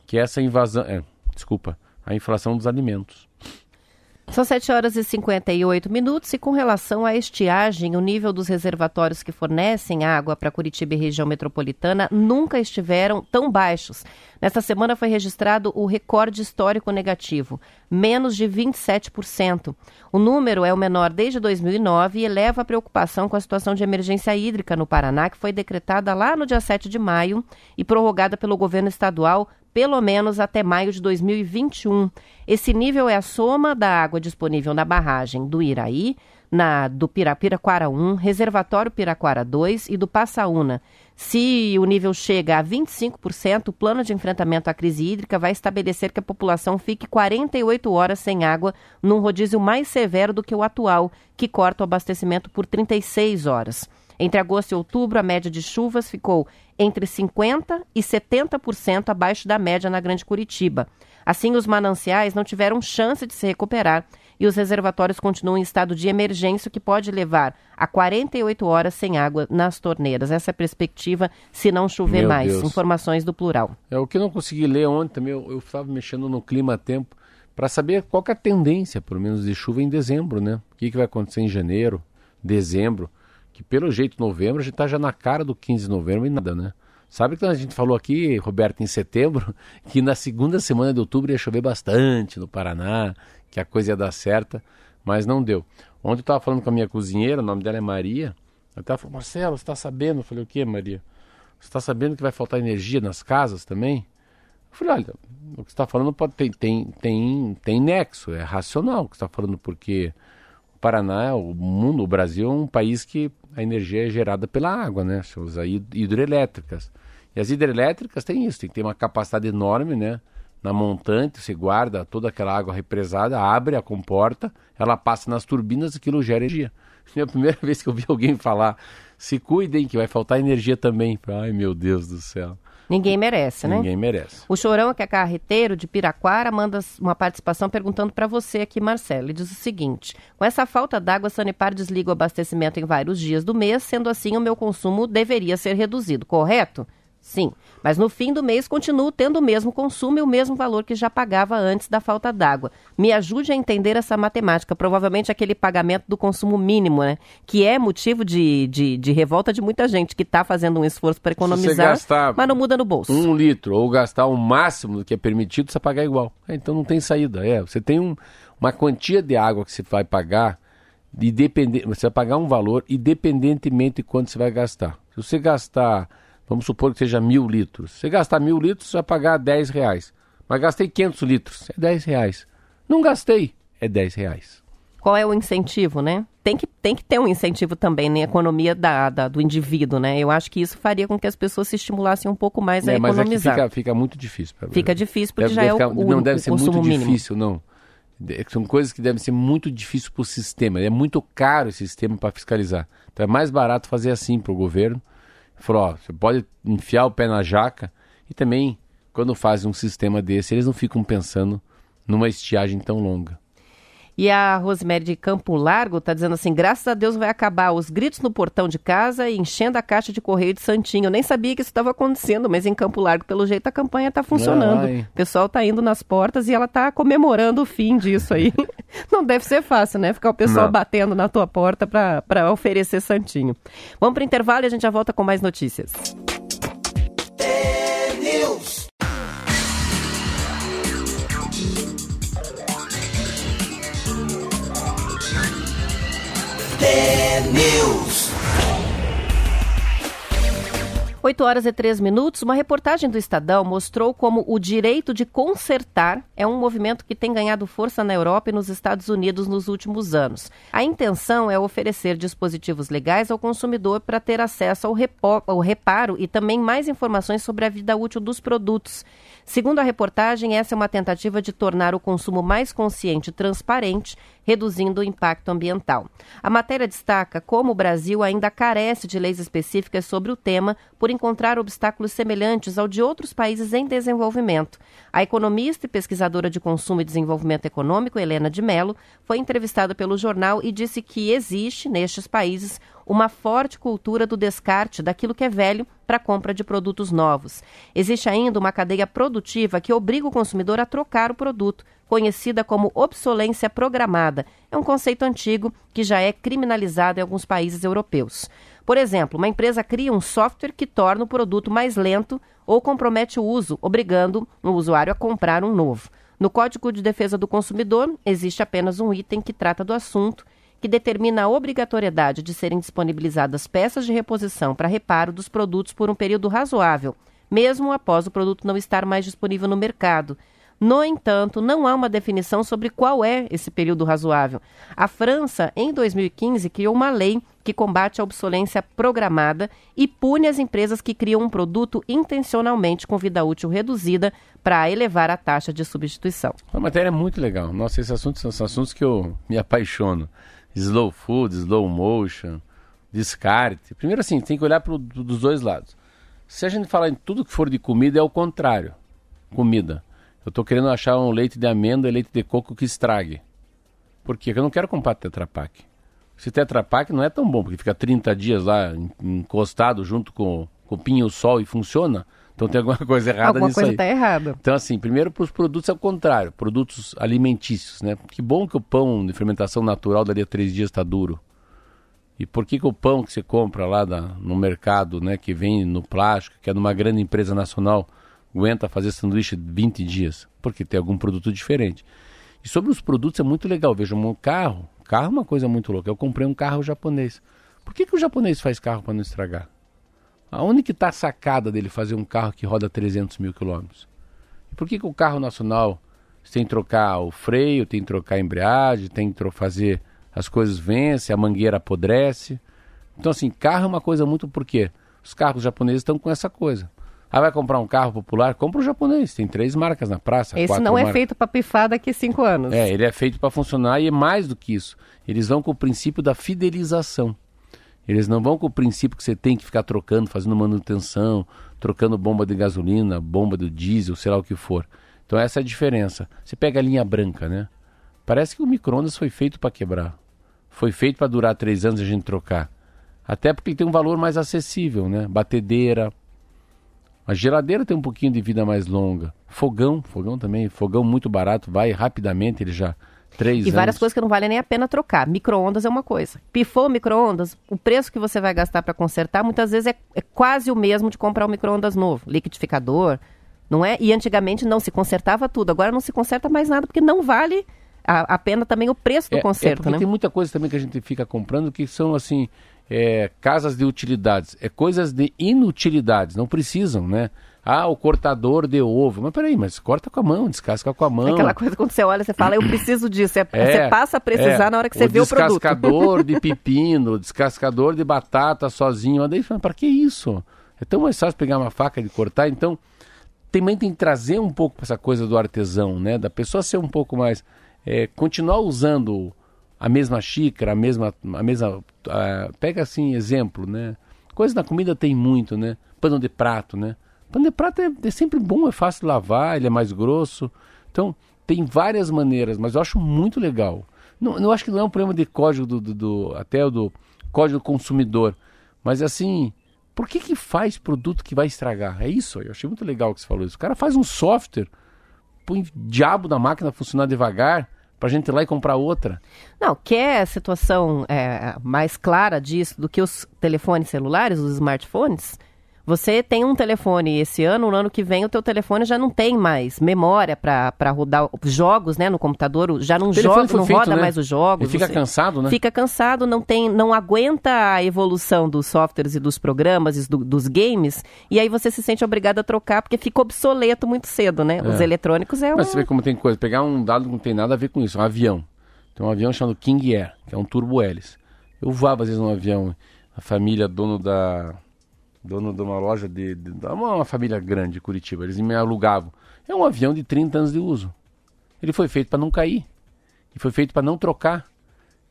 Speaker 4: que é essa invasão, é, desculpa, a inflação dos alimentos.
Speaker 3: São 7 horas e 58 minutos e com relação à estiagem, o nível dos reservatórios que fornecem água para Curitiba e região metropolitana nunca estiveram tão baixos. Nesta semana foi registrado o recorde histórico negativo, menos de 27%. O número é o menor desde 2009 e eleva a preocupação com a situação de emergência hídrica no Paraná, que foi decretada lá no dia 7 de maio e prorrogada pelo governo estadual pelo menos até maio de 2021. Esse nível é a soma da água disponível na barragem do Iraí, na do Pirapiraquara 1, Reservatório Piraquara 2 e do Passaúna. Se o nível chega a 25%, o plano de enfrentamento à crise hídrica vai estabelecer que a população fique 48 horas sem água, num rodízio mais severo do que o atual, que corta o abastecimento por 36 horas. Entre agosto e outubro, a média de chuvas ficou entre 50% e 70% abaixo da média na Grande Curitiba. Assim, os mananciais não tiveram chance de se recuperar e os reservatórios continuam em estado de emergência, o que pode levar a 48 horas sem água nas torneiras. Essa é a perspectiva se não chover
Speaker 4: Meu
Speaker 3: mais.
Speaker 4: Deus.
Speaker 3: Informações do plural.
Speaker 4: É o que eu não consegui ler ontem também, eu estava mexendo no clima a tempo para saber qual que é a tendência, pelo menos, de chuva em dezembro, né? O que, que vai acontecer em janeiro, dezembro, que pelo jeito novembro a gente está já na cara do 15 de novembro e nada, né? Sabe que a gente falou aqui, Roberto, em setembro, que na segunda semana de outubro ia chover bastante no Paraná, que a coisa ia dar certa, mas não deu. Ontem eu estava falando com a minha cozinheira, o nome dela é Maria, até ela falou, Marcelo, você está sabendo? Eu falei, o que, Maria? Você está sabendo que vai faltar energia nas casas também? Eu falei, olha, o que você está falando pode tem, tem, tem, tem nexo, é racional o que você está falando, porque Paraná, o mundo, o Brasil é um país que a energia é gerada pela água, né? Você usa hid- hidrelétricas. E as hidrelétricas têm isso, tem que ter uma capacidade enorme, né? Na montante, você guarda toda aquela água represada, abre a comporta, ela passa nas turbinas e aquilo gera energia. É a primeira vez que eu vi alguém falar, se cuidem que vai faltar energia também. Ai, meu Deus do céu.
Speaker 3: Ninguém merece, né?
Speaker 4: Ninguém merece.
Speaker 3: O Chorão, que é carreteiro de Piraquara, manda uma participação perguntando para você aqui, Marcelo. Ele diz o seguinte: com essa falta d'água, a Sanepar desliga o abastecimento em vários dias do mês, sendo assim, o meu consumo deveria ser reduzido, correto? Sim, mas no fim do mês continuo tendo o mesmo consumo e o mesmo valor que já pagava antes da falta d'água. Me ajude a entender essa matemática. Provavelmente aquele pagamento do consumo mínimo, né? Que é motivo de, de, de revolta de muita gente que está fazendo um esforço para economizar, mas não muda no bolso.
Speaker 4: um litro ou gastar o máximo do que é permitido, você pagar igual. É, então não tem saída. É, você tem um- uma quantia de água que você vai pagar, e depende, você vai pagar um valor independentemente de quanto você vai gastar. Se você gastar, vamos supor que seja mil litros. Se você gastar mil litros, você vai pagar 10 reais. Mas gastei 500 litros, é 10 reais. Não gastei, é 10 reais.
Speaker 3: Qual é o incentivo, né? Tem que, tem que ter um incentivo também na economia da, da- do indivíduo, né? Eu acho que isso faria com que as pessoas se estimulassem um pouco mais a
Speaker 4: É, mas
Speaker 3: economizar.
Speaker 4: fica, fica muito difícil. pra-
Speaker 3: Fica difícil porque
Speaker 4: Deve-
Speaker 3: já
Speaker 4: deve
Speaker 3: é o, o,
Speaker 4: não deve
Speaker 3: o
Speaker 4: ser muito
Speaker 3: mínimo.
Speaker 4: difícil, não. De- São coisas que devem ser muito difíceis para o sistema. É muito caro esse sistema para fiscalizar. Então é mais barato fazer assim para o governo. Falou, ó, você pode enfiar o pé na jaca e também, quando fazem um sistema desse, eles não ficam pensando numa estiagem tão longa.
Speaker 3: E a Rosemary de Campo Largo está dizendo assim: graças a Deus vai acabar os gritos no portão de casa e enchendo a caixa de correio de Santinho. Eu nem sabia que isso estava acontecendo, mas em Campo Largo, pelo jeito, a campanha está funcionando.
Speaker 4: Ai.
Speaker 3: O pessoal está indo nas portas e ela está comemorando o fim disso aí. Não deve ser fácil, né? Ficar o pessoal
Speaker 4: Não.
Speaker 3: batendo na tua porta para oferecer Santinho. Vamos para o intervalo e a gente já volta com mais notícias.
Speaker 2: News.
Speaker 3: 8 horas e 3 minutos. Uma reportagem do Estadão mostrou como o direito de consertar é um movimento que tem ganhado força na Europa e nos Estados Unidos nos últimos anos. A intenção é oferecer dispositivos legais ao consumidor para ter acesso ao, ao reparo e também mais informações sobre a vida útil dos produtos. Segundo a reportagem, essa é uma tentativa de tornar o consumo mais consciente e transparente, reduzindo o impacto ambiental. A matéria destaca como o Brasil ainda carece de leis específicas sobre o tema, por encontrar obstáculos semelhantes ao de outros países em desenvolvimento. A economista e pesquisadora de consumo e desenvolvimento econômico, Helena de Mello, foi entrevistada pelo jornal e disse que existe, nestes países, uma forte cultura do descarte daquilo que é velho para a compra de produtos novos. Existe ainda uma cadeia produtiva que obriga o consumidor a trocar o produto, conhecida como obsolência programada. É um conceito antigo que já é criminalizado em alguns países europeus. Por exemplo, uma empresa cria um software que torna o produto mais lento ou compromete o uso, obrigando o usuário a comprar um novo. No Código de Defesa do Consumidor, existe apenas um item que trata do assunto que determina a obrigatoriedade de serem disponibilizadas peças de reposição para reparo dos produtos por um período razoável, mesmo após o produto não estar mais disponível no mercado. No entanto, não há uma definição sobre qual é esse período razoável. A França, em 2015, criou uma lei que combate a obsolência programada e pune as empresas que criam um produto intencionalmente com vida útil reduzida para elevar a taxa de substituição.
Speaker 4: A matéria é muito legal. Nossa, esses assuntos são assuntos que eu me apaixono slow food, slow motion, descarte. Primeiro assim, tem que olhar pro, dos dois lados. Se a gente falar em tudo que for de comida, é o contrário. Comida. Eu estou querendo achar um leite de amêndoa e leite de coco que estrague. Por quê? Porque eu não quero comprar Tetra Pak. Esse Tetra Pak não é tão bom, porque fica 30 dias lá encostado junto com, com o pinho-sol e funciona. Então tem alguma coisa errada
Speaker 3: alguma
Speaker 4: nisso
Speaker 3: coisa
Speaker 4: aí.
Speaker 3: está errada.
Speaker 4: Então, assim, primeiro para os produtos é o contrário, produtos alimentícios, né? Que bom que o pão de fermentação natural dali a três dias está duro. E por que, que o pão que você compra lá da, no mercado, né, que vem no plástico, que é numa grande empresa nacional, aguenta fazer sanduíche 20 dias? Porque tem algum produto diferente. E sobre os produtos é muito legal. Veja, um carro, carro é uma coisa muito louca. Eu comprei um carro japonês. Por que, que o japonês faz carro para não estragar? Aonde que está a sacada dele fazer um carro que roda 300 mil quilômetros? Por que, que o carro nacional tem que trocar o freio, tem que trocar a embreagem, tem que fazer as coisas vence, a mangueira apodrece? Então assim, carro é uma coisa muito porque os carros japoneses estão com essa coisa. Ah, vai comprar um carro popular? Compra o japonês. Tem três marcas na praça.
Speaker 3: Esse não é
Speaker 4: marcas.
Speaker 3: feito para pifar daqui a cinco anos.
Speaker 4: É, ele é feito para funcionar e é mais do que isso. Eles vão com o princípio da fidelização. Eles não vão com o princípio que você tem que ficar trocando, fazendo manutenção, trocando bomba de gasolina, bomba do diesel, sei lá o que for. Então essa é a diferença. Você pega a linha branca, né? Parece que o micro-ondas foi feito para quebrar. Foi feito para durar três anos e a gente trocar. Até porque ele tem um valor mais acessível, né? Batedeira. A geladeira tem um pouquinho de vida mais longa. Fogão, fogão também, fogão muito barato, vai rapidamente, ele já Três
Speaker 3: e várias
Speaker 4: anos.
Speaker 3: coisas que não valem nem a pena trocar. Micro-ondas é uma coisa. Pifou o micro-ondas, o preço que você vai gastar para consertar muitas vezes é, é, quase o mesmo de comprar um micro-ondas novo. Liquidificador, não é? E antigamente não se consertava tudo. Agora não se conserta mais nada porque não vale a, a pena também o preço do
Speaker 4: é,
Speaker 3: conserto,
Speaker 4: é
Speaker 3: né?
Speaker 4: Tem muita coisa também que a gente fica comprando que são assim. É, casas de utilidades, é coisas de inutilidades, não precisam, né? Ah, o cortador de ovo. Mas peraí, mas corta com a mão, descasca com a mão.
Speaker 3: Aquela coisa quando você olha, você fala, eu preciso disso. É, você passa a precisar
Speaker 4: é,
Speaker 3: na hora que você vê o produto.
Speaker 4: Descascador de pepino, descascador de batata sozinho. Mas daí, para que isso? É tão mais fácil pegar uma faca e cortar. Então, também tem que trazer um pouco essa coisa do artesão, né? Da pessoa ser um pouco mais... É, continuar usando a mesma xícara, a mesma... A mesma pega assim, exemplo, né? Coisa da comida tem muito, né? Pano de prato, né? Pano de prato é, é, sempre bom, é fácil de lavar, ele é mais grosso. Então, tem várias maneiras, mas eu acho muito legal. Não, eu acho que não é um problema de código do, do, do até o do código do consumidor. Mas assim, por que, que faz produto que vai estragar? É isso, eu achei muito legal que você falou isso. O cara faz um software, põe diabo da máquina funcionar devagar para a gente ir lá e comprar outra.
Speaker 3: Não, quer a situação é, mais clara disso do que os telefones celulares, os smartphones? Você tem um telefone esse ano, no ano que vem o teu telefone já não tem mais memória para rodar jogos, né, no computador, já não joga, não feito, roda né? mais os jogos.
Speaker 4: Ele fica cansado, né?
Speaker 3: Fica cansado, não tem, não aguenta a evolução dos softwares e dos programas e do, dos games, e aí você se sente obrigado a trocar porque fica obsoleto muito cedo, né? É. Os eletrônicos é
Speaker 4: Mas um... você vê como tem coisa, pegar um dado que não tem nada a ver com isso, um avião. Tem um avião chamado King Air, que é um turbo hélice. Eu voava às vezes num avião, a família dono da dono de uma loja de, de, de uma, uma, família grande de Curitiba. Eles me alugavam. É um avião de 30 anos de uso. Ele foi feito para não cair. E foi feito para não trocar.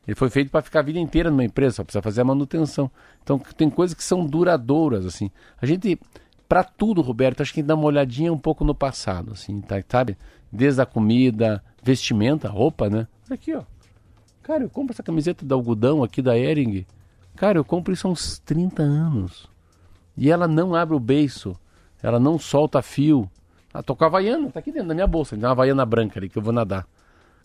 Speaker 4: Ele foi feito para ficar a vida inteira numa empresa, só precisa fazer a manutenção. Então tem coisas que são duradouras, assim. A gente, para tudo, Roberto, acho que dá uma olhadinha um pouco no passado, assim, tá, sabe? Desde a comida, vestimenta, roupa, né? Aqui, ó. Cara, eu compro essa camiseta de algodão aqui da Ering. Cara, eu compro isso há uns 30 anos. E ela não abre o beiço. Ela não solta fio. Ah, tô com a Havaiana, tá aqui dentro da minha bolsa. Tem uma Havaiana branca ali que eu vou nadar.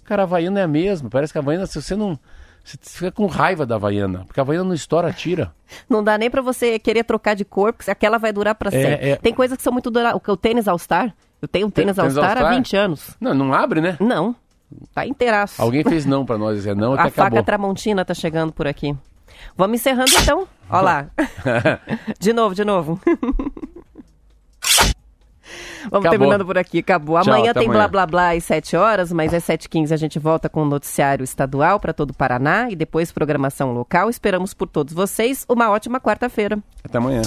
Speaker 4: Cara, a Havaiana é a mesma. Parece que a Havaiana, se você não. Você fica com raiva da Havaiana, porque a Havaiana não estoura, tira.
Speaker 3: Não dá nem para você querer trocar de cor, porque aquela vai durar para é, sempre. É... Tem coisas que são muito duráveis. O tênis All-Star, eu tenho um tênis All-Star há 20 anos.
Speaker 4: Não, não abre, né?
Speaker 3: Não. Tá inteiraço.
Speaker 4: Alguém fez não para nós dizer não, até
Speaker 3: A
Speaker 4: acabou.
Speaker 3: faca Tramontina tá chegando por aqui. Vamos encerrando então. Olha lá. de novo, de novo. Vamos acabou. terminando por aqui, acabou. Tchau, amanhã tem amanhã. blá blá blá às 7 horas, mas às 7h15 a gente volta com o noticiário estadual para todo o Paraná e depois programação local. Esperamos por todos vocês uma ótima quarta-feira.
Speaker 4: Até amanhã.